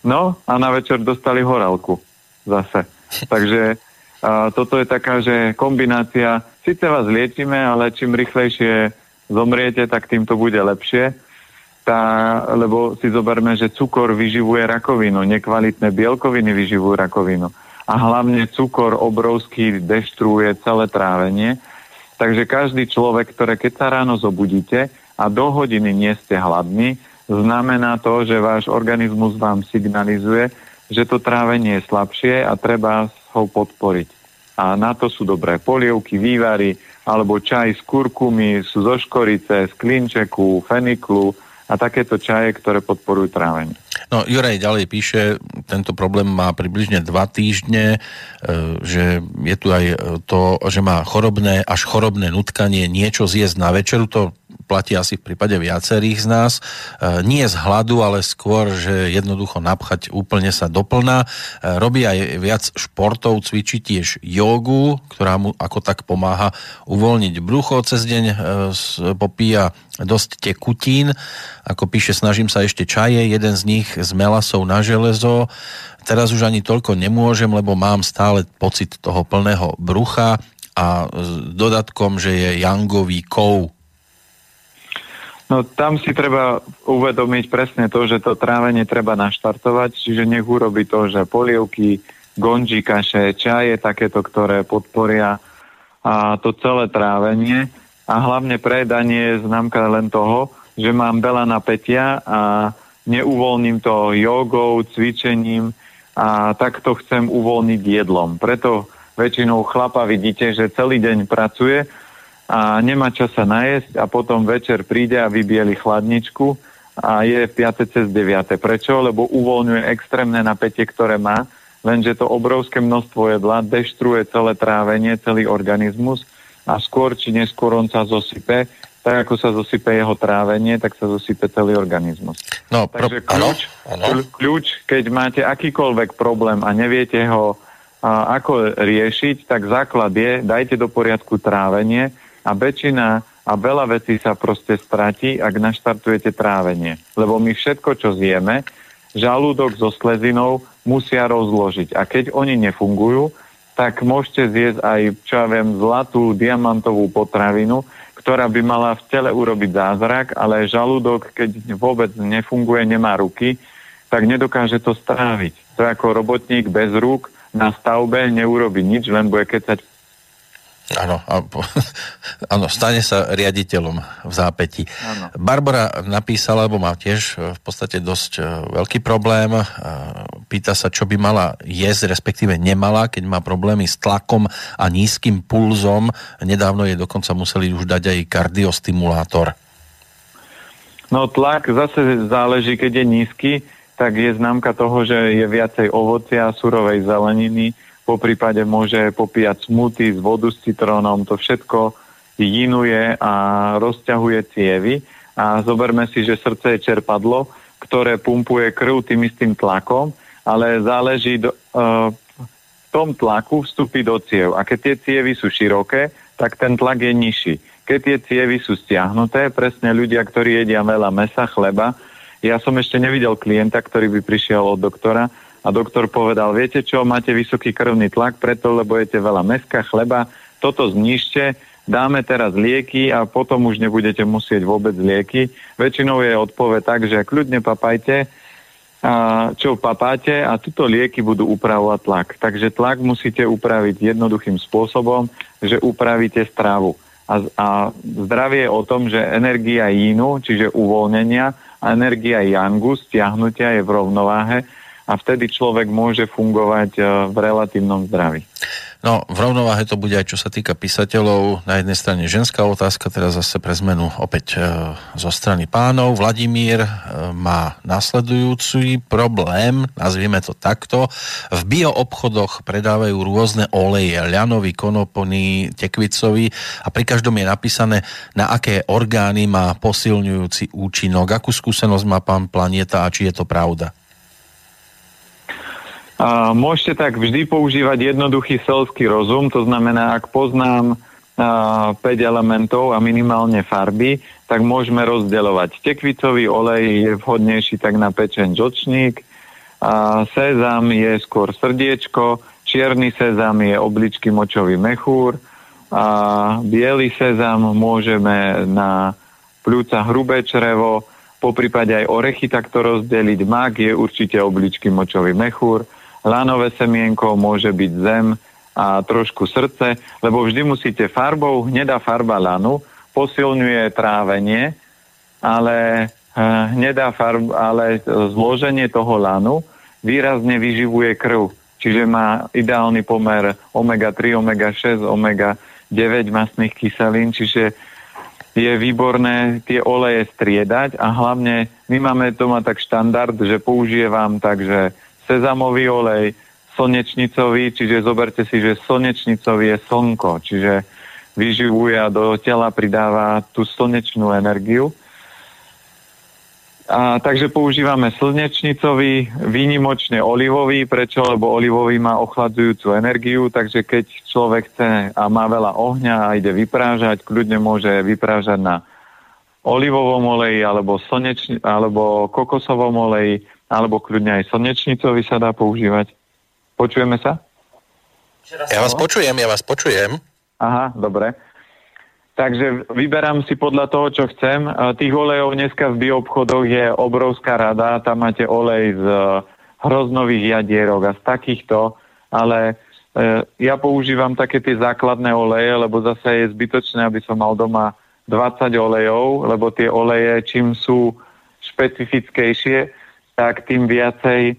No a na večer dostali horálku zase. Takže uh, toto je taká, že kombinácia, síce vás liečíme, ale čím rýchlejšie zomriete, tak tým to bude lepšie. Tá, lebo si zoberme, že cukor vyživuje rakovinu, nekvalitné bielkoviny vyživujú rakovinu a hlavne cukor obrovský deštruuje celé trávenie. Takže každý človek, ktoré keď sa ráno zobudíte a do hodiny nie ste hladní, znamená to, že váš organizmus vám signalizuje, že to trávenie je slabšie a treba ho podporiť. A na to sú dobré polievky, vývary, alebo čaj z kurkumy, zo škorice, z klinčeku, feniklu a takéto čaje, ktoré podporujú trávenie. No, Juraj ďalej píše, tento problém má približne dva týždne, e, že je tu aj to, že má chorobné, až chorobné nutkanie niečo zjesť na večeru, to platí asi v prípade viacerých z nás. E, nie z hladu, ale skôr, že jednoducho napchať úplne sa doplná. E, robí aj viac športov, cvičí tiež jogu, ktorá mu ako tak pomáha uvoľniť brucho. Cez deň popíja dosť tekutín. Ako píše, snažím sa ešte čaje, jeden z nich z melasov na železo. Teraz už ani toľko nemôžem, lebo mám stále pocit toho plného brucha a s dodatkom, že je jangový kov. No tam si treba uvedomiť presne to, že to trávenie treba naštartovať, čiže nech urobi to, že polievky, gonži kaše, čaje takéto, ktoré podporia a to celé trávenie a hlavne predanie je známka len toho, že mám veľa napätia a neuvoľním to jogou, cvičením a takto chcem uvoľniť jedlom. Preto väčšinou chlapa vidíte, že celý deň pracuje a nemá čas sa najesť a potom večer príde a vybieli chladničku a je v 5. cez 9. Prečo? Lebo uvoľňuje extrémne napätie, ktoré má, lenže to obrovské množstvo jedla deštruuje celé trávenie, celý organizmus a skôr či neskôr on sa zosype, tak ako sa zosype jeho trávenie, tak sa zosype celý organizmus. No, Takže kľúč, ano, ano. kľúč, keď máte akýkoľvek problém a neviete ho a, ako riešiť, tak základ je, dajte do poriadku trávenie a väčšina a veľa vecí sa proste stratí, ak naštartujete trávenie. Lebo my všetko, čo zjeme, žalúdok so slezinou musia rozložiť. A keď oni nefungujú, tak môžete zjesť aj, čo ja viem, zlatú diamantovú potravinu, ktorá by mala v tele urobiť zázrak, ale žalúdok, keď vôbec nefunguje, nemá ruky, tak nedokáže to stráviť. To je ako robotník bez rúk na stavbe neurobi nič, len bude kecať Áno, áno, stane sa riaditeľom v zápäti. Áno. Barbara napísala, lebo má tiež e, v podstate dosť e, veľký problém. E, pýta sa, čo by mala jesť, respektíve nemala, keď má problémy s tlakom a nízkym pulzom. Nedávno jej dokonca museli už dať aj kardiostimulátor. No tlak zase záleží, keď je nízky, tak je známka toho, že je viacej ovocia, surovej zeleniny, po prípade môže popíjať smuty z vodu s citrónom, to všetko jinuje a rozťahuje cievy a zoberme si, že srdce je čerpadlo, ktoré pumpuje krv tým istým tlakom, ale záleží do, uh, v tom tlaku vstupy do ciev. A keď tie cievy sú široké, tak ten tlak je nižší. Keď tie cievy sú stiahnuté, presne ľudia, ktorí jedia veľa mesa, chleba, ja som ešte nevidel klienta, ktorý by prišiel od doktora, a doktor povedal, viete čo, máte vysoký krvný tlak, preto lebo jete veľa meska, chleba, toto znižte, dáme teraz lieky a potom už nebudete musieť vôbec lieky. Väčšinou je odpoveď tak, že kľudne papajte, a čo papáte a tuto lieky budú upravovať tlak. Takže tlak musíte upraviť jednoduchým spôsobom, že upravíte stravu. A, a zdravie je o tom, že energia jínu, čiže uvoľnenia, a energia yangu, stiahnutia je v rovnováhe a vtedy človek môže fungovať e, v relatívnom zdraví. No, v rovnováhe to bude aj čo sa týka písateľov. Na jednej strane ženská otázka, teraz zase pre zmenu opäť e, zo strany pánov. Vladimír e, má nasledujúci problém, nazvieme to takto. V bioobchodoch predávajú rôzne oleje, ľanový, konopný, tekvicový a pri každom je napísané, na aké orgány má posilňujúci účinok. Akú skúsenosť má pán Planeta a či je to pravda? Môžete tak vždy používať jednoduchý selský rozum, to znamená, ak poznám a, 5 elementov a minimálne farby, tak môžeme rozdeľovať. Tekvicový olej je vhodnejší tak na pečen žočník, a sezam je skôr srdiečko, čierny sezam je obličky močový mechúr, a biely sezam môžeme na pľúca hrubé črevo, po prípade aj orechy takto rozdeliť. Mak je určite obličky močový mechúr, lanové semienko, môže byť zem a trošku srdce, lebo vždy musíte farbou, hnedá farba lanu posilňuje trávenie, ale eh, hnedá farba, ale zloženie toho lanu výrazne vyživuje krv. Čiže má ideálny pomer omega-3, omega-6, omega 9 masných kyselín, čiže je výborné tie oleje striedať a hlavne my máme doma tak štandard, že používam takže sezamový olej, slnečnicový, čiže zoberte si, že slnečnicový je slnko, čiže vyživuje a do tela pridáva tú slnečnú energiu. A, takže používame slnečnicový, výnimočne olivový. Prečo? Lebo olivový má ochladzujúcu energiu, takže keď človek chce a má veľa ohňa a ide vyprážať, kľudne môže vyprážať na olivovom oleji alebo, slnečni, alebo kokosovom oleji, alebo kľudne aj slnečnicový sa dá používať. Počujeme sa? Ja vás počujem, ja vás počujem. Aha, dobre. Takže vyberám si podľa toho, čo chcem. Tých olejov dneska v bioobchodoch je obrovská rada. Tam máte olej z e, hroznových jadierok a z takýchto, ale e, ja používam také tie základné oleje, lebo zase je zbytočné, aby som mal doma 20 olejov, lebo tie oleje, čím sú špecifickejšie, tak tým viacej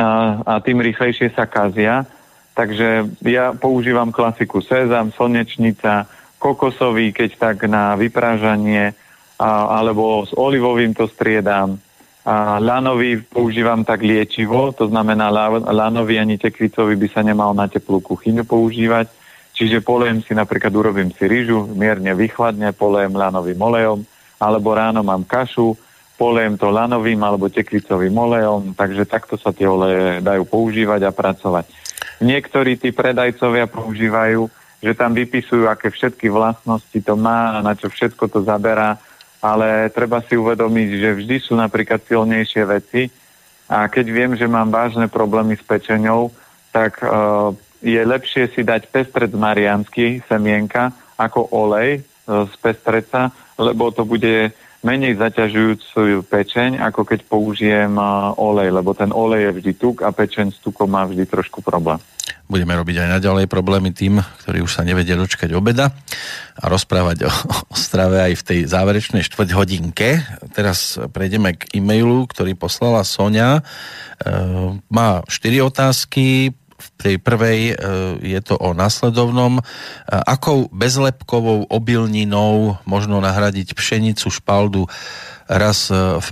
a, tým rýchlejšie sa kazia. Takže ja používam klasiku sezam, slnečnica, kokosový, keď tak na vyprážanie, a, alebo s olivovým to striedam. A lanový používam tak liečivo, to znamená lanový ani tekvicový by sa nemal na teplú kuchyňu používať. Čiže polejem si napríklad, urobím si rýžu, mierne vychladne, polejem lanovým olejom, alebo ráno mám kašu, polejem to lanovým alebo tekvicovým olejom, takže takto sa tie oleje dajú používať a pracovať. Niektorí tí predajcovia používajú že tam vypisujú, aké všetky vlastnosti to má a na čo všetko to zaberá, ale treba si uvedomiť, že vždy sú napríklad silnejšie veci a keď viem, že mám vážne problémy s pečenou, tak uh, je lepšie si dať pestrec mariansky, semienka, ako olej uh, z pestreca, lebo to bude menej zaťažujúcu pečeň, ako keď použijem olej, lebo ten olej je vždy tuk a pečeň s tukom má vždy trošku problém. Budeme robiť aj naďalej problémy tým, ktorí už sa nevedia dočkať obeda a rozprávať o, o strave aj v tej záverečnej štvrť hodinke. Teraz prejdeme k e-mailu, ktorý poslala Sonia. E, má štyri otázky. V tej prvej e, je to o následovnom. E, akou bezlepkovou obilninou možno nahradiť pšenicu, špaldu, raz v,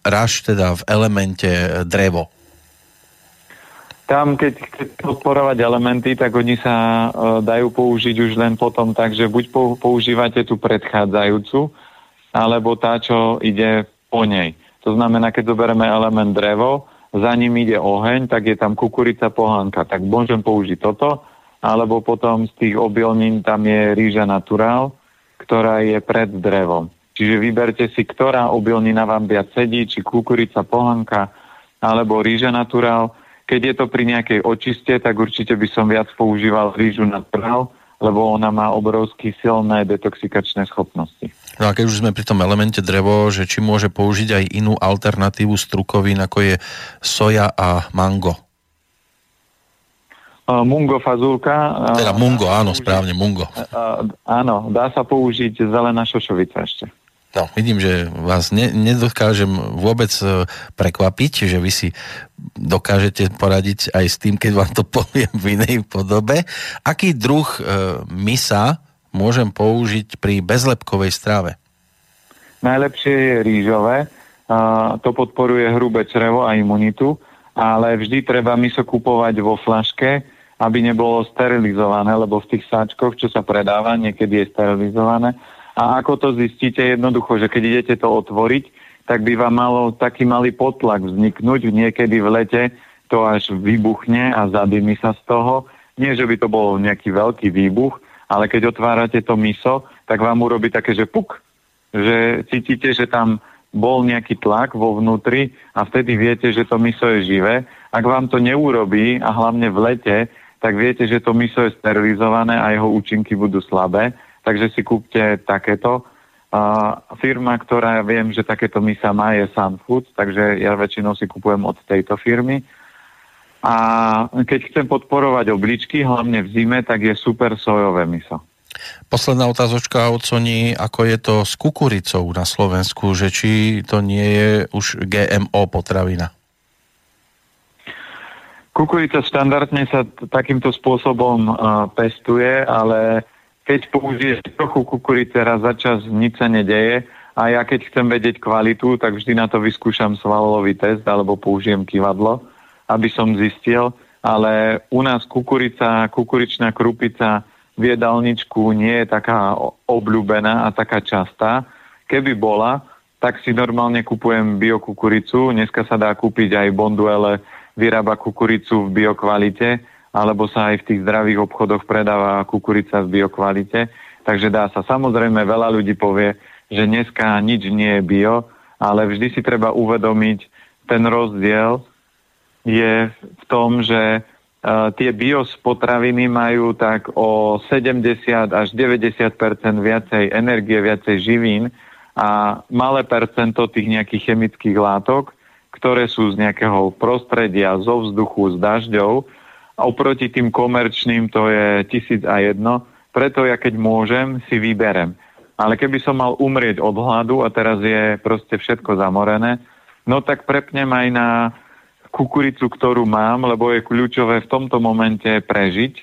raž teda v elemente drevo? Tam, keď, keď podporovať elementy, tak oni sa dajú použiť už len potom tak, že buď používate tú predchádzajúcu, alebo tá, čo ide po nej. To znamená, keď zoberieme element drevo, za ním ide oheň, tak je tam kukurica pohánka. Tak môžem použiť toto, alebo potom z tých obilnín tam je rýža naturál, ktorá je pred drevom. Čiže vyberte si, ktorá obilnina vám viac sedí, či kukurica pohánka, alebo rýža naturál keď je to pri nejakej očiste, tak určite by som viac používal rýžu na trhal, lebo ona má obrovsky silné detoxikačné schopnosti. No a keď už sme pri tom elemente drevo, že či môže použiť aj inú alternatívu strukovín, ako je soja a mango? Mungo fazulka. Teda mungo, áno, správne, mungo. Áno, dá sa použiť zelená šošovica ešte. No, vidím, že vás ne, nedokážem vôbec e, prekvapiť, že vy si dokážete poradiť aj s tým, keď vám to poviem v inej podobe. Aký druh e, misa môžem použiť pri bezlepkovej strave? Najlepšie je rýžové. A to podporuje hrubé črevo a imunitu, ale vždy treba miso kupovať vo flaške, aby nebolo sterilizované, lebo v tých sáčkoch, čo sa predáva, niekedy je sterilizované a ako to zistíte? Jednoducho, že keď idete to otvoriť, tak by vám malo taký malý potlak vzniknúť. Niekedy v lete to až vybuchne a zadymí sa z toho. Nie, že by to bol nejaký veľký výbuch, ale keď otvárate to miso, tak vám urobí také, že puk, že cítite, že tam bol nejaký tlak vo vnútri a vtedy viete, že to miso je živé. Ak vám to neurobí a hlavne v lete, tak viete, že to miso je sterilizované a jeho účinky budú slabé takže si kúpte takéto. A firma, ktorá ja viem, že takéto misa má, je Sunfood, takže ja väčšinou si kupujem od tejto firmy. A keď chcem podporovať obličky, hlavne v zime, tak je super sojové miso. Posledná otázočka od Sony, ako je to s kukuricou na Slovensku, že či to nie je už GMO potravina? Kukurica štandardne sa t- takýmto spôsobom uh, pestuje, ale keď použiješ trochu kukurice raz za čas, nič sa nedeje a ja keď chcem vedieť kvalitu, tak vždy na to vyskúšam svalový test alebo použijem kivadlo, aby som zistil, ale u nás kukurica, kukuričná krupica v jedálničku nie je taká obľúbená a taká častá. Keby bola, tak si normálne kupujem biokukuricu. Dneska sa dá kúpiť aj Bonduele, vyrába kukuricu v biokvalite, alebo sa aj v tých zdravých obchodoch predáva kukurica v biokvalite. Takže dá sa. Samozrejme, veľa ľudí povie, že dneska nič nie je bio, ale vždy si treba uvedomiť, ten rozdiel je v tom, že uh, tie biospotraviny majú tak o 70 až 90% viacej energie, viacej živín a malé percento tých nejakých chemických látok, ktoré sú z nejakého prostredia, zo vzduchu, z dažďov. A oproti tým komerčným to je tisíc a jedno. Preto ja keď môžem, si vyberem ale keby som mal umrieť od hladu a teraz je proste všetko zamorené, no tak prepnem aj na kukuricu, ktorú mám, lebo je kľúčové v tomto momente prežiť.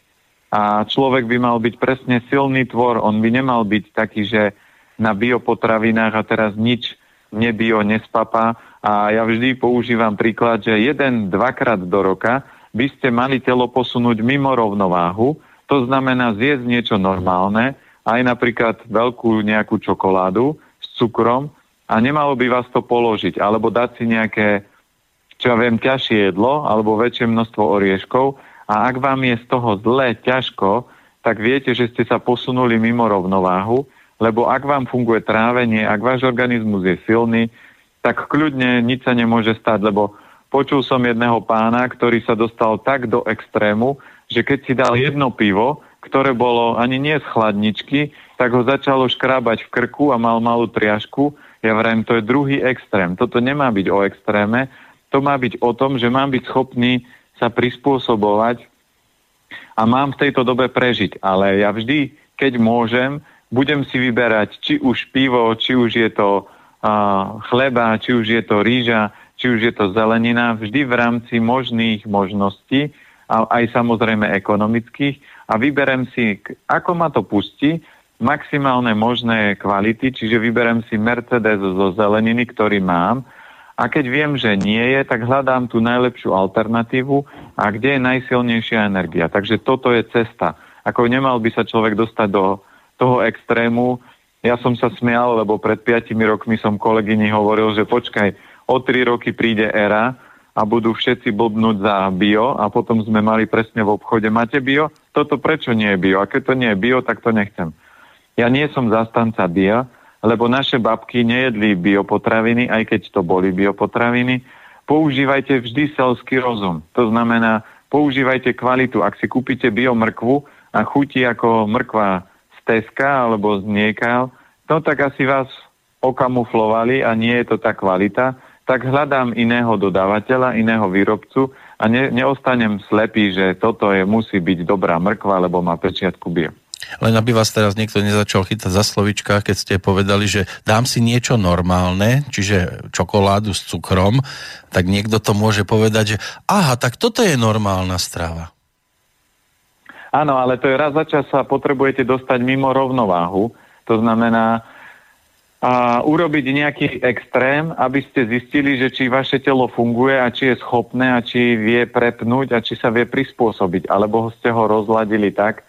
A človek by mal byť presne silný tvor, on by nemal byť taký, že na biopotravinách a teraz nič nebio, nespapa. A ja vždy používam príklad, že jeden, dvakrát do roka by ste mali telo posunúť mimo rovnováhu, to znamená zjesť niečo normálne, aj napríklad veľkú nejakú čokoládu s cukrom a nemalo by vás to položiť, alebo dať si nejaké, čo ja viem, ťažšie jedlo, alebo väčšie množstvo orieškov a ak vám je z toho zle, ťažko, tak viete, že ste sa posunuli mimo rovnováhu, lebo ak vám funguje trávenie, ak váš organizmus je silný, tak kľudne nič sa nemôže stať, lebo počul som jedného pána, ktorý sa dostal tak do extrému, že keď si dal jedno pivo, ktoré bolo ani nie z chladničky, tak ho začalo škrábať v krku a mal malú triažku. Ja vrajím, to je druhý extrém. Toto nemá byť o extréme, to má byť o tom, že mám byť schopný sa prispôsobovať a mám v tejto dobe prežiť. Ale ja vždy, keď môžem, budem si vyberať či už pivo, či už je to uh, chleba, či už je to rýža, či už je to zelenina, vždy v rámci možných možností a aj samozrejme ekonomických a vyberem si, ako ma to pustí, maximálne možné kvality, čiže vyberem si Mercedes zo zeleniny, ktorý mám a keď viem, že nie je, tak hľadám tú najlepšiu alternatívu a kde je najsilnejšia energia. Takže toto je cesta. Ako nemal by sa človek dostať do toho extrému. Ja som sa smial, lebo pred 5 rokmi som kolegyni hovoril, že počkaj, o 3 roky príde era, a budú všetci blbnúť za bio a potom sme mali presne v obchode, máte bio? Toto prečo nie je bio? A keď to nie je bio, tak to nechcem. Ja nie som zastanca bio, lebo naše babky nejedli biopotraviny, aj keď to boli biopotraviny. Používajte vždy selský rozum. To znamená, používajte kvalitu. Ak si kúpite biomrkvu a chutí ako mrkva z Teska alebo z Niekal, no tak asi vás okamuflovali a nie je to tá kvalita tak hľadám iného dodávateľa, iného výrobcu a ne, neostanem slepý, že toto je, musí byť dobrá mrkva, lebo má pečiatku bio. Len aby vás teraz niekto nezačal chytať za slovička, keď ste povedali, že dám si niečo normálne, čiže čokoládu s cukrom, tak niekto to môže povedať, že aha, tak toto je normálna strava. Áno, ale to je raz za čas sa potrebujete dostať mimo rovnováhu. To znamená, a urobiť nejaký extrém, aby ste zistili, že či vaše telo funguje a či je schopné a či vie prepnúť a či sa vie prispôsobiť, alebo ste ho rozladili tak.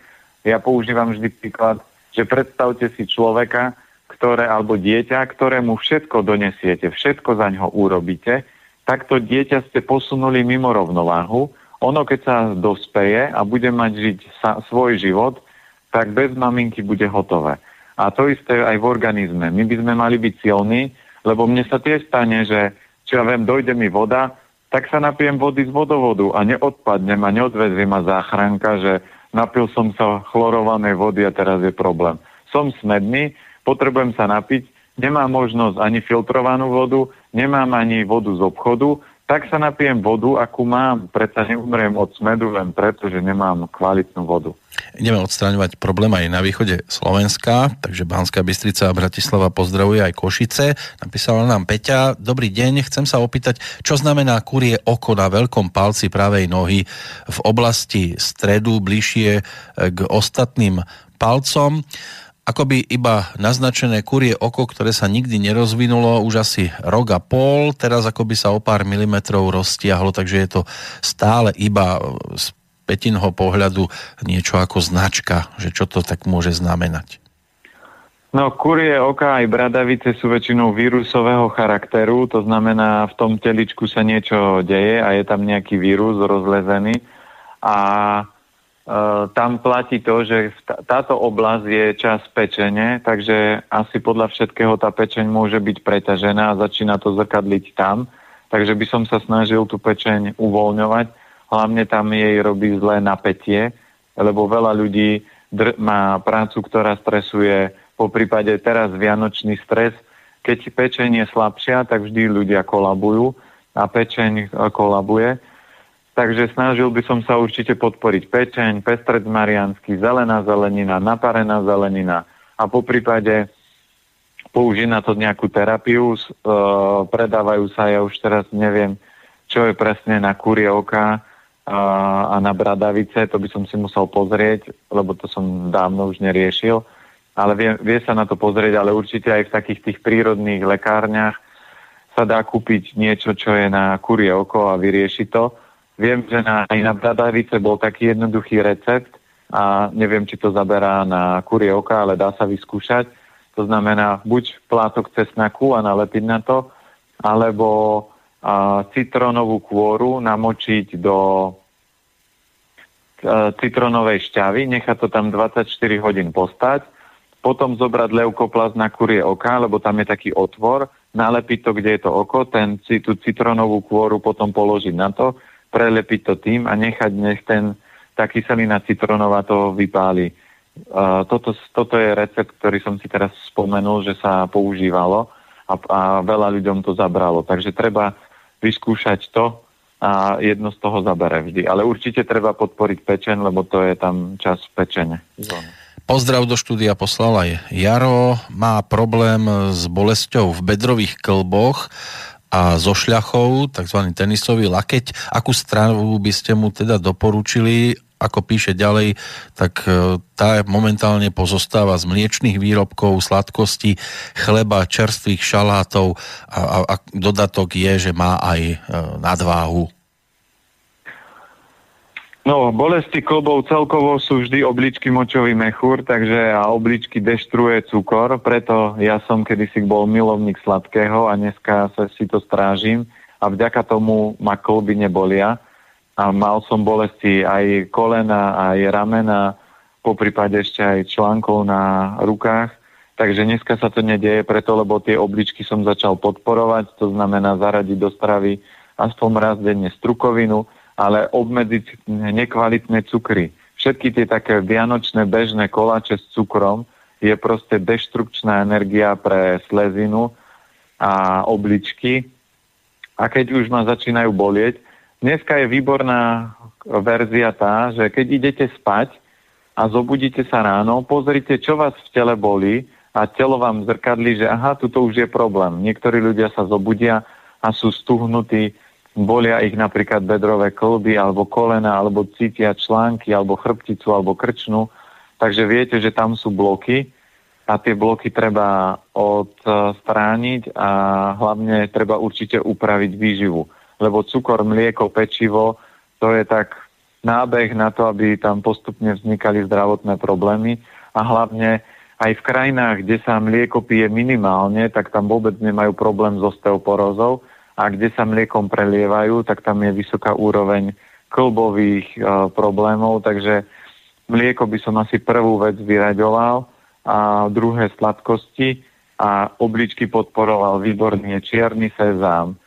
Ja používam vždy príklad, že predstavte si človeka, ktoré, alebo dieťa, ktorému všetko donesiete, všetko za ňo urobíte, tak to dieťa ste posunuli mimo rovnováhu. Ono, keď sa dospeje a bude mať žiť sa, svoj život, tak bez maminky bude hotové. A to isté aj v organizme. My by sme mali byť silní, lebo mne sa tiež stane, že čo ja viem, dojde mi voda, tak sa napijem vody z vodovodu a neodpadnem a neodvezie ma záchranka, že napil som sa chlorovanej vody a teraz je problém. Som smedný, potrebujem sa napiť, nemám možnosť ani filtrovanú vodu, nemám ani vodu z obchodu, tak sa napijem vodu, akú mám. Preto neumriem od smedu len preto, že nemám kvalitnú vodu. Ideme odstráňovať problém aj na východe Slovenska, takže Banská Bystrica a Bratislava pozdravuje aj Košice. Napísala nám Peťa, dobrý deň, chcem sa opýtať, čo znamená kurie oko na veľkom palci pravej nohy v oblasti stredu, bližšie k ostatným palcom akoby iba naznačené kurie oko, ktoré sa nikdy nerozvinulo už asi rok a pol, teraz akoby sa o pár milimetrov roztiahlo, takže je to stále iba z petinho pohľadu niečo ako značka, že čo to tak môže znamenať. No, kurie oka aj bradavice sú väčšinou vírusového charakteru, to znamená, v tom teličku sa niečo deje a je tam nejaký vírus rozlezený a tam platí to, že táto oblasť je čas pečene, takže asi podľa všetkého tá pečeň môže byť preťažená a začína to zrkadliť tam. Takže by som sa snažil tú pečeň uvoľňovať. Hlavne tam jej robí zlé napätie, lebo veľa ľudí dr- má prácu, ktorá stresuje, po prípade teraz vianočný stres. Keď pečeň je slabšia, tak vždy ľudia kolabujú a pečeň kolabuje Takže snažil by som sa určite podporiť pečeň, pestred mariansky, zelená zelenina, naparená zelenina a po prípade použiť na to nejakú terapiu. E, predávajú sa, ja už teraz neviem, čo je presne na kurie oka a, a na bradavice, to by som si musel pozrieť, lebo to som dávno už neriešil. Ale vie, vie sa na to pozrieť, ale určite aj v takých tých prírodných lekárniach sa dá kúpiť niečo, čo je na kurie oko a vyrieši to. Viem, že na, aj na bradavice bol taký jednoduchý recept a neviem, či to zaberá na kurie oka, ale dá sa vyskúšať. To znamená buď plátok cesnaku a nalepiť na to, alebo a, citronovú kôru namočiť do a, citronovej šťavy, nechať to tam 24 hodín postať, potom zobrať leukoplast na kurie oka, lebo tam je taký otvor, nalepiť to, kde je to oko, ten, tú citronovú kôru potom položiť na to, prelepiť to tým a nechať, nech ten, tá kyselina citronová to vypáli. Uh, toto, toto je recept, ktorý som si teraz spomenul, že sa používalo a, a veľa ľuďom to zabralo. Takže treba vyskúšať to a jedno z toho zabere vždy. Ale určite treba podporiť pečen, lebo to je tam čas pečene. Pozdrav do štúdia poslal aj Jaro. Má problém s bolesťou v bedrových klboch a zo šľachov, tzv. tenisový lakeť. Akú stravu by ste mu teda doporučili? Ako píše ďalej, tak e, tá momentálne pozostáva z mliečných výrobkov, sladkosti, chleba, čerstvých šalátov a, a, a dodatok je, že má aj e, nadváhu. No, bolesti klbov celkovo sú vždy obličky močový mechúr, takže a obličky deštruje cukor, preto ja som kedysi bol milovník sladkého a dneska sa si to strážim a vďaka tomu ma klby nebolia. A mal som bolesti aj kolena, aj ramena, po prípade ešte aj článkov na rukách, takže dneska sa to nedieje preto, lebo tie obličky som začal podporovať, to znamená zaradiť do stravy aspoň raz denne strukovinu, ale obmedziť nekvalitné cukry. Všetky tie také vianočné bežné koláče s cukrom je proste deštrukčná energia pre slezinu a obličky. A keď už ma začínajú bolieť, dneska je výborná verzia tá, že keď idete spať a zobudíte sa ráno, pozrite, čo vás v tele boli a telo vám zrkadlí, že aha, tuto už je problém. Niektorí ľudia sa zobudia a sú stuhnutí bolia ich napríklad bedrové kolby alebo kolena, alebo cítia články, alebo chrbticu, alebo krčnu. Takže viete, že tam sú bloky a tie bloky treba odstrániť a hlavne treba určite upraviť výživu. Lebo cukor, mlieko, pečivo, to je tak nábeh na to, aby tam postupne vznikali zdravotné problémy a hlavne aj v krajinách, kde sa mlieko pije minimálne, tak tam vôbec nemajú problém s osteoporózou, a kde sa mliekom prelievajú, tak tam je vysoká úroveň klbových e, problémov, takže mlieko by som asi prvú vec vyraďoval. A druhé sladkosti. A obličky podporoval výborný čierny sezám,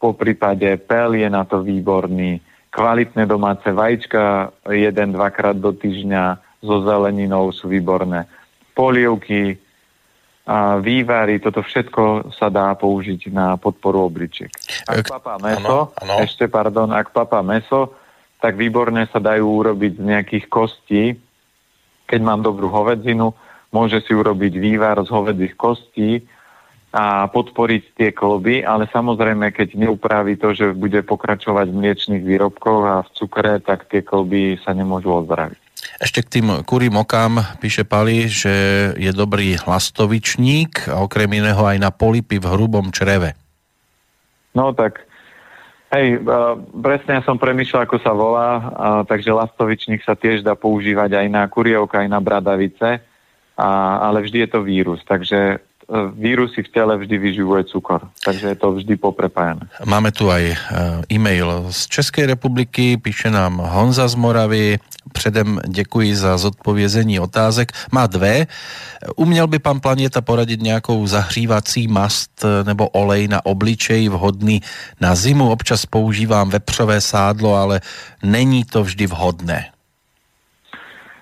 po prípade pel je na to výborný, kvalitné domáce vajíčka jeden, dvakrát do týždňa. So zeleninou sú výborné. Polievky, a vývary, toto všetko sa dá použiť na podporu obličiek. Ak papá meso, ano, ano. ešte pardon, ak papá meso, tak výborne sa dajú urobiť z nejakých kostí. Keď mám dobrú hovedzinu, môže si urobiť vývar z hovedzích kostí a podporiť tie kloby, ale samozrejme, keď neupraví to, že bude pokračovať v mliečných výrobkoch a v cukre, tak tie kloby sa nemôžu ozdraviť. Ešte k tým kurím okám píše Pali, že je dobrý lastovičník a okrem iného aj na polipy v hrubom čreve. No tak, hej, uh, presne ja som premyšľal, ako sa volá, takže lastovičník sa tiež dá používať aj na kurievka, aj na bradavice, a, ale vždy je to vírus, takže vírusy v tele vždy vyživuje cukor. Takže je to vždy poprepájané. Máme tu aj e, e-mail z Českej republiky, píše nám Honza z Moravy. Předem děkuji za zodpovězení otázek. Má dve. Uměl by pan Planieta poradit nějakou zahřívací mast nebo olej na obličej vhodný na zimu? Občas používám vepřové sádlo, ale není to vždy vhodné.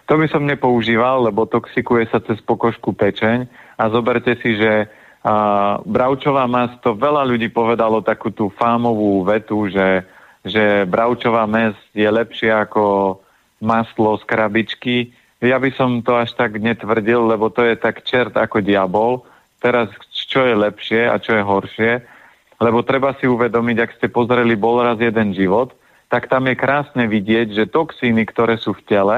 To by som nepoužíval, lebo toxikuje sa cez pokožku pečeň a zoberte si, že a, bravčová mes, to veľa ľudí povedalo takú tú fámovú vetu, že, že bravčová mes je lepšie ako maslo z krabičky. Ja by som to až tak netvrdil, lebo to je tak čert ako diabol. Teraz čo je lepšie a čo je horšie, lebo treba si uvedomiť, ak ste pozreli Bol raz jeden život, tak tam je krásne vidieť, že toxíny, ktoré sú v tele,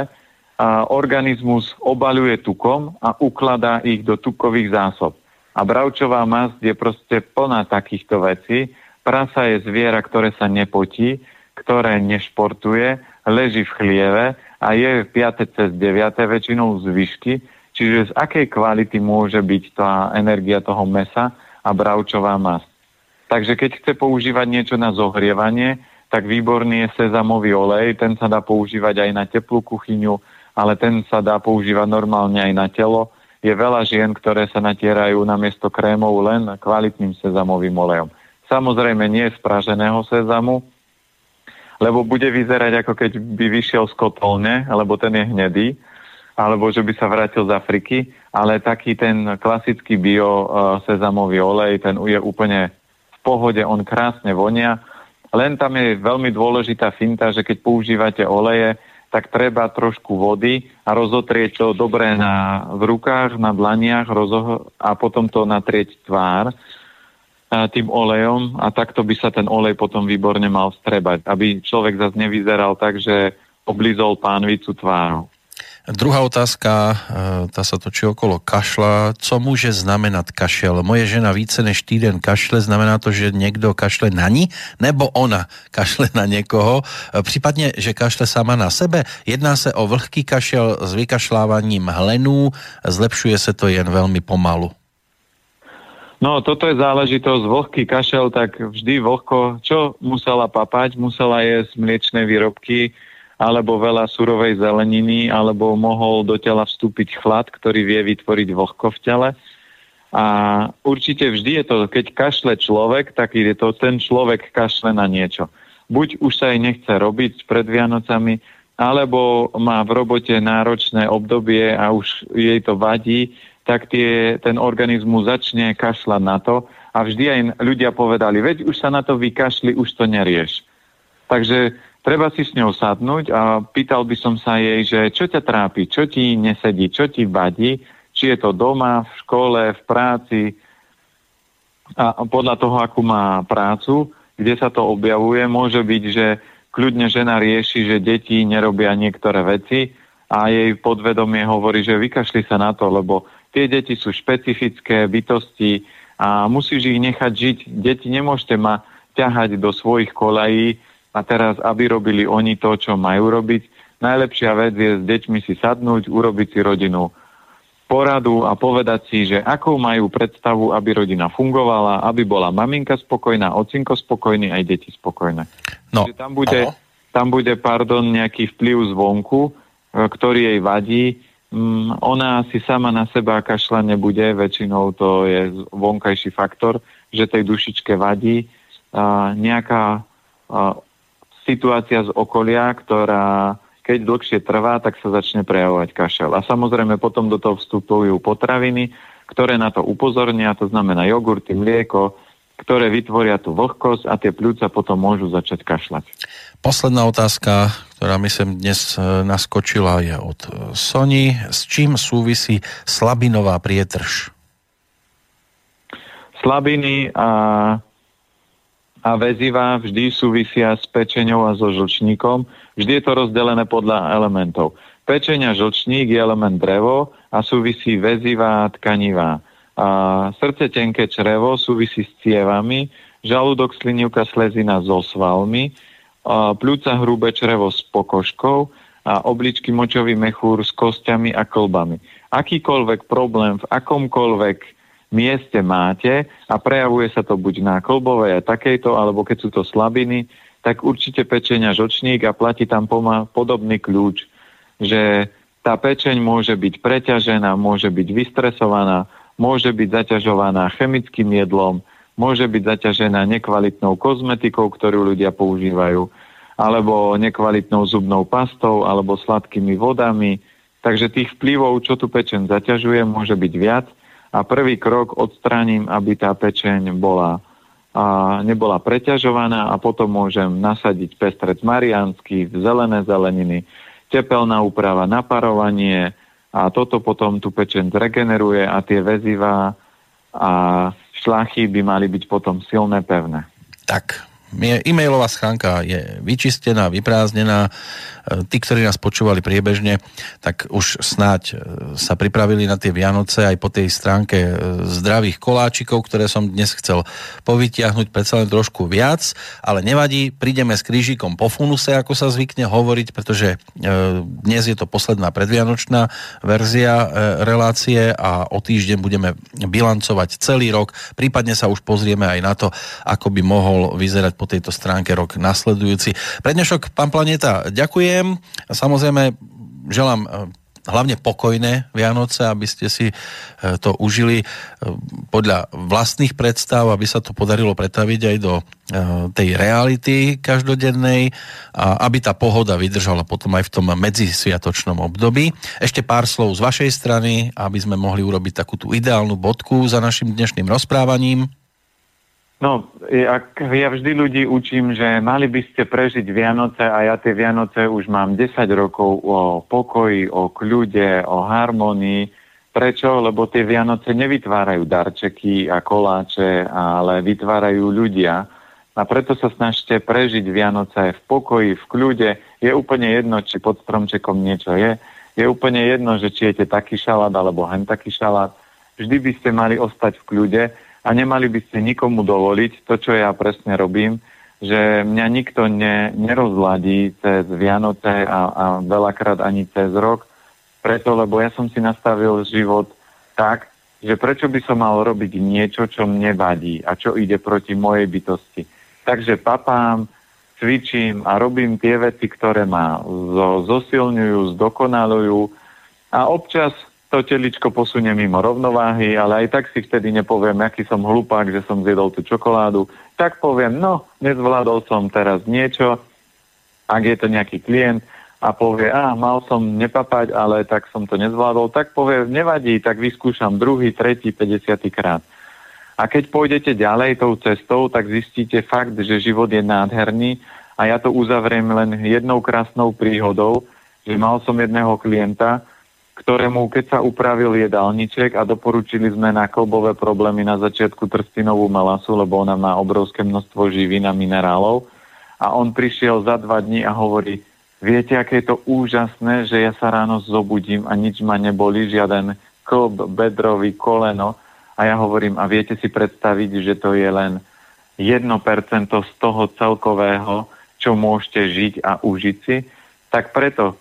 a organizmus obaluje tukom a ukladá ich do tukových zásob. A bravčová masť je proste plná takýchto vecí. Prasa je zviera, ktoré sa nepotí, ktoré nešportuje, leží v chlieve a je v 5. cez 9. väčšinou z výšky. Čiže z akej kvality môže byť tá energia toho mesa a bravčová masť. Takže keď chce používať niečo na zohrievanie, tak výborný je sezamový olej, ten sa dá používať aj na teplú kuchyňu, ale ten sa dá používať normálne aj na telo. Je veľa žien, ktoré sa natierajú namiesto krémov len kvalitným sezamovým olejom. Samozrejme nie z praženého sezamu, lebo bude vyzerať ako keď by vyšiel z kotolne, lebo ten je hnedý, alebo že by sa vrátil z Afriky, ale taký ten klasický bio uh, sezamový olej, ten je úplne v pohode, on krásne vonia, len tam je veľmi dôležitá finta, že keď používate oleje, tak treba trošku vody a rozotrieť to dobre na, v rukách, na dlaniach rozo- a potom to natrieť tvár a tým olejom a takto by sa ten olej potom výborne mal strebať, aby človek zase nevyzeral tak, že oblizol pánvicu tvárou. Druhá otázka, e, tá sa točí okolo kašla. Co môže znamenať kašel? Moje žena více než týden kašle, znamená to, že niekto kašle na ní, nebo ona kašle na niekoho? E, prípadne, že kašle sama na sebe? Jedná sa o vlhký kašel s vykašľávaním hlenú, zlepšuje sa to jen veľmi pomalu. No, toto je záležitosť. Vlhký kašel, tak vždy vlhko, čo musela papať? Musela jesť mliečné výrobky, alebo veľa surovej zeleniny, alebo mohol do tela vstúpiť chlad, ktorý vie vytvoriť vlhko v tele. A určite vždy je to, keď kašle človek, tak je to ten človek kašle na niečo. Buď už sa jej nechce robiť pred Vianocami, alebo má v robote náročné obdobie a už jej to vadí, tak tie, ten organizmus začne kašľať na to. A vždy aj ľudia povedali, veď už sa na to vykašli, už to nerieš. Takže Treba si s ňou sadnúť a pýtal by som sa jej, že čo ťa trápi, čo ti nesedí, čo ti vadí, či je to doma, v škole, v práci a podľa toho, akú má prácu, kde sa to objavuje, môže byť, že kľudne žena rieši, že deti nerobia niektoré veci a jej podvedomie hovorí, že vykašli sa na to, lebo tie deti sú špecifické bytosti a musíš ich nechať žiť. Deti nemôžete ma ťahať do svojich kolají, a teraz, aby robili oni to, čo majú robiť, najlepšia vec je s deťmi si sadnúť, urobiť si rodinu poradu a povedať si, že akou majú predstavu, aby rodina fungovala, aby bola maminka spokojná, ocinko spokojný, aj deti spokojné. No, tam bude, tam bude, pardon, nejaký vplyv zvonku, e, ktorý jej vadí. Mm, ona si sama na seba kašľa nebude, väčšinou to je vonkajší faktor, že tej dušičke vadí. A nejaká situácia z okolia, ktorá keď dlhšie trvá, tak sa začne prejavovať kašel. A samozrejme potom do toho vstupujú potraviny, ktoré na to upozornia, to znamená jogurty, mlieko, ktoré vytvoria tú vlhkosť a tie pľúca potom môžu začať kašľať. Posledná otázka, ktorá mi sem dnes e, naskočila, je od e, Sony. S čím súvisí slabinová prietrž? Slabiny a, a väziva vždy súvisia s pečeňou a so žlčníkom. Vždy je to rozdelené podľa elementov. Pečeň a žlčník je element drevo a súvisí väzivá tkanivá. A srdce tenké črevo súvisí s cievami, žalúdok slinivka slezina so svalmi, a pľúca hrubé črevo s pokožkou a obličky močový mechúr s kostiami a klbami. Akýkoľvek problém v akomkoľvek mieste máte a prejavuje sa to buď na klbovej a takejto, alebo keď sú to slabiny, tak určite pečenia žočník a platí tam podobný kľúč, že tá pečeň môže byť preťažená, môže byť vystresovaná, môže byť zaťažovaná chemickým jedlom, môže byť zaťažená nekvalitnou kozmetikou, ktorú ľudia používajú, alebo nekvalitnou zubnou pastou, alebo sladkými vodami. Takže tých vplyvov, čo tu pečeň zaťažuje, môže byť viac a prvý krok odstránim, aby tá pečeň bola a nebola preťažovaná a potom môžem nasadiť pestret mariánsky, zelené zeleniny, tepelná úprava, naparovanie, a toto potom tú pečen zregeneruje a tie väzivá a šlachy by mali byť potom silné, pevné. Tak, e-mailová schránka je vyčistená, vyprázdnená. Tí, ktorí nás počúvali priebežne, tak už snáď e, sa pripravili na tie Vianoce aj po tej stránke e, zdravých koláčikov, ktoré som dnes chcel povytiahnuť predsa len trošku viac, ale nevadí, prídeme s krížikom po funuse, ako sa zvykne hovoriť, pretože e, dnes je to posledná predvianočná verzia relácie a o týždeň budeme bilancovať celý rok, prípadne sa už pozrieme aj na to, ako by mohol vyzerať po tejto stránke rok nasledujúci. Prednešok, pán Planeta, ďakujem. Samozrejme, želám eh, hlavne pokojné Vianoce, aby ste si eh, to užili eh, podľa vlastných predstav, aby sa to podarilo pretaviť aj do tej reality každodennej a aby tá pohoda vydržala potom aj v tom medzisviatočnom období. Ešte pár slov z vašej strany, aby sme mohli urobiť takú tú ideálnu bodku za našim dnešným rozprávaním. No, ak ja vždy ľudí učím, že mali by ste prežiť Vianoce a ja tie Vianoce už mám 10 rokov o pokoji, o kľude, o harmonii. Prečo? Lebo tie Vianoce nevytvárajú darčeky a koláče, ale vytvárajú ľudia. A preto sa snažte prežiť Vianoce v pokoji, v kľude. Je úplne jedno, či pod stromčekom niečo je. Je úplne jedno, že či jete taký šalát alebo hen taký šalát. Vždy by ste mali ostať v kľude a nemali by ste nikomu dovoliť to, čo ja presne robím, že mňa nikto ne, nerozladí cez Vianoce a, a veľakrát ani cez rok, preto, lebo ja som si nastavil život tak, že prečo by som mal robiť niečo, čo mne vadí a čo ide proti mojej bytosti. Takže papám, cvičím a robím tie veci, ktoré ma zosilňujú, zdokonalujú a občas to teličko posunie mimo rovnováhy, ale aj tak si vtedy nepoviem, aký som hlupák, že som zjedol tú čokoládu. Tak poviem, no, nezvládol som teraz niečo, ak je to nejaký klient a povie, a mal som nepapať, ale tak som to nezvládol, tak povie, nevadí, tak vyskúšam druhý, tretí, 50 krát. A keď pôjdete ďalej tou cestou, tak zistíte fakt, že život je nádherný a ja to uzavriem len jednou krásnou príhodou, že mal som jedného klienta, ktorému, keď sa upravil jedálniček a doporučili sme na klbové problémy na začiatku trstinovú melasu, lebo ona má obrovské množstvo živín a minerálov. A on prišiel za dva dní a hovorí, viete, aké je to úžasné, že ja sa ráno zobudím a nič ma neboli, žiaden klb, bedrový, koleno. A ja hovorím, a viete si predstaviť, že to je len 1% z toho celkového, čo môžete žiť a užiť si. Tak preto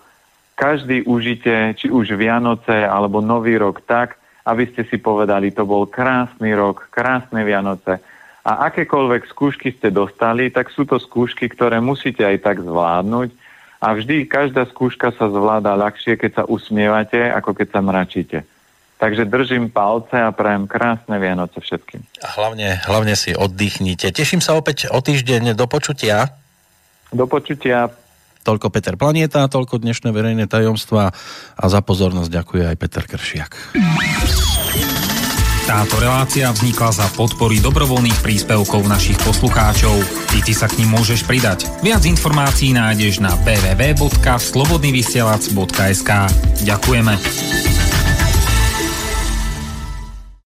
každý užite, či už Vianoce alebo Nový rok tak, aby ste si povedali, to bol krásny rok, krásne Vianoce. A akékoľvek skúšky ste dostali, tak sú to skúšky, ktoré musíte aj tak zvládnuť. A vždy každá skúška sa zvláda ľahšie, keď sa usmievate, ako keď sa mračíte. Takže držím palce a prajem krásne Vianoce všetkým. A hlavne, hlavne si oddychnite. Teším sa opäť o týždeň. Do počutia. Do počutia. Toľko Peter Planieta, toľko dnešné verejné tajomstva a za pozornosť ďakuje aj Peter Kršiak. Táto relácia vznikla za podpory dobrovoľných príspevkov našich poslucháčov. I ty sa k ním môžeš pridať. Viac informácií nájdeš na www.slobodnyvysielac.sk Ďakujeme.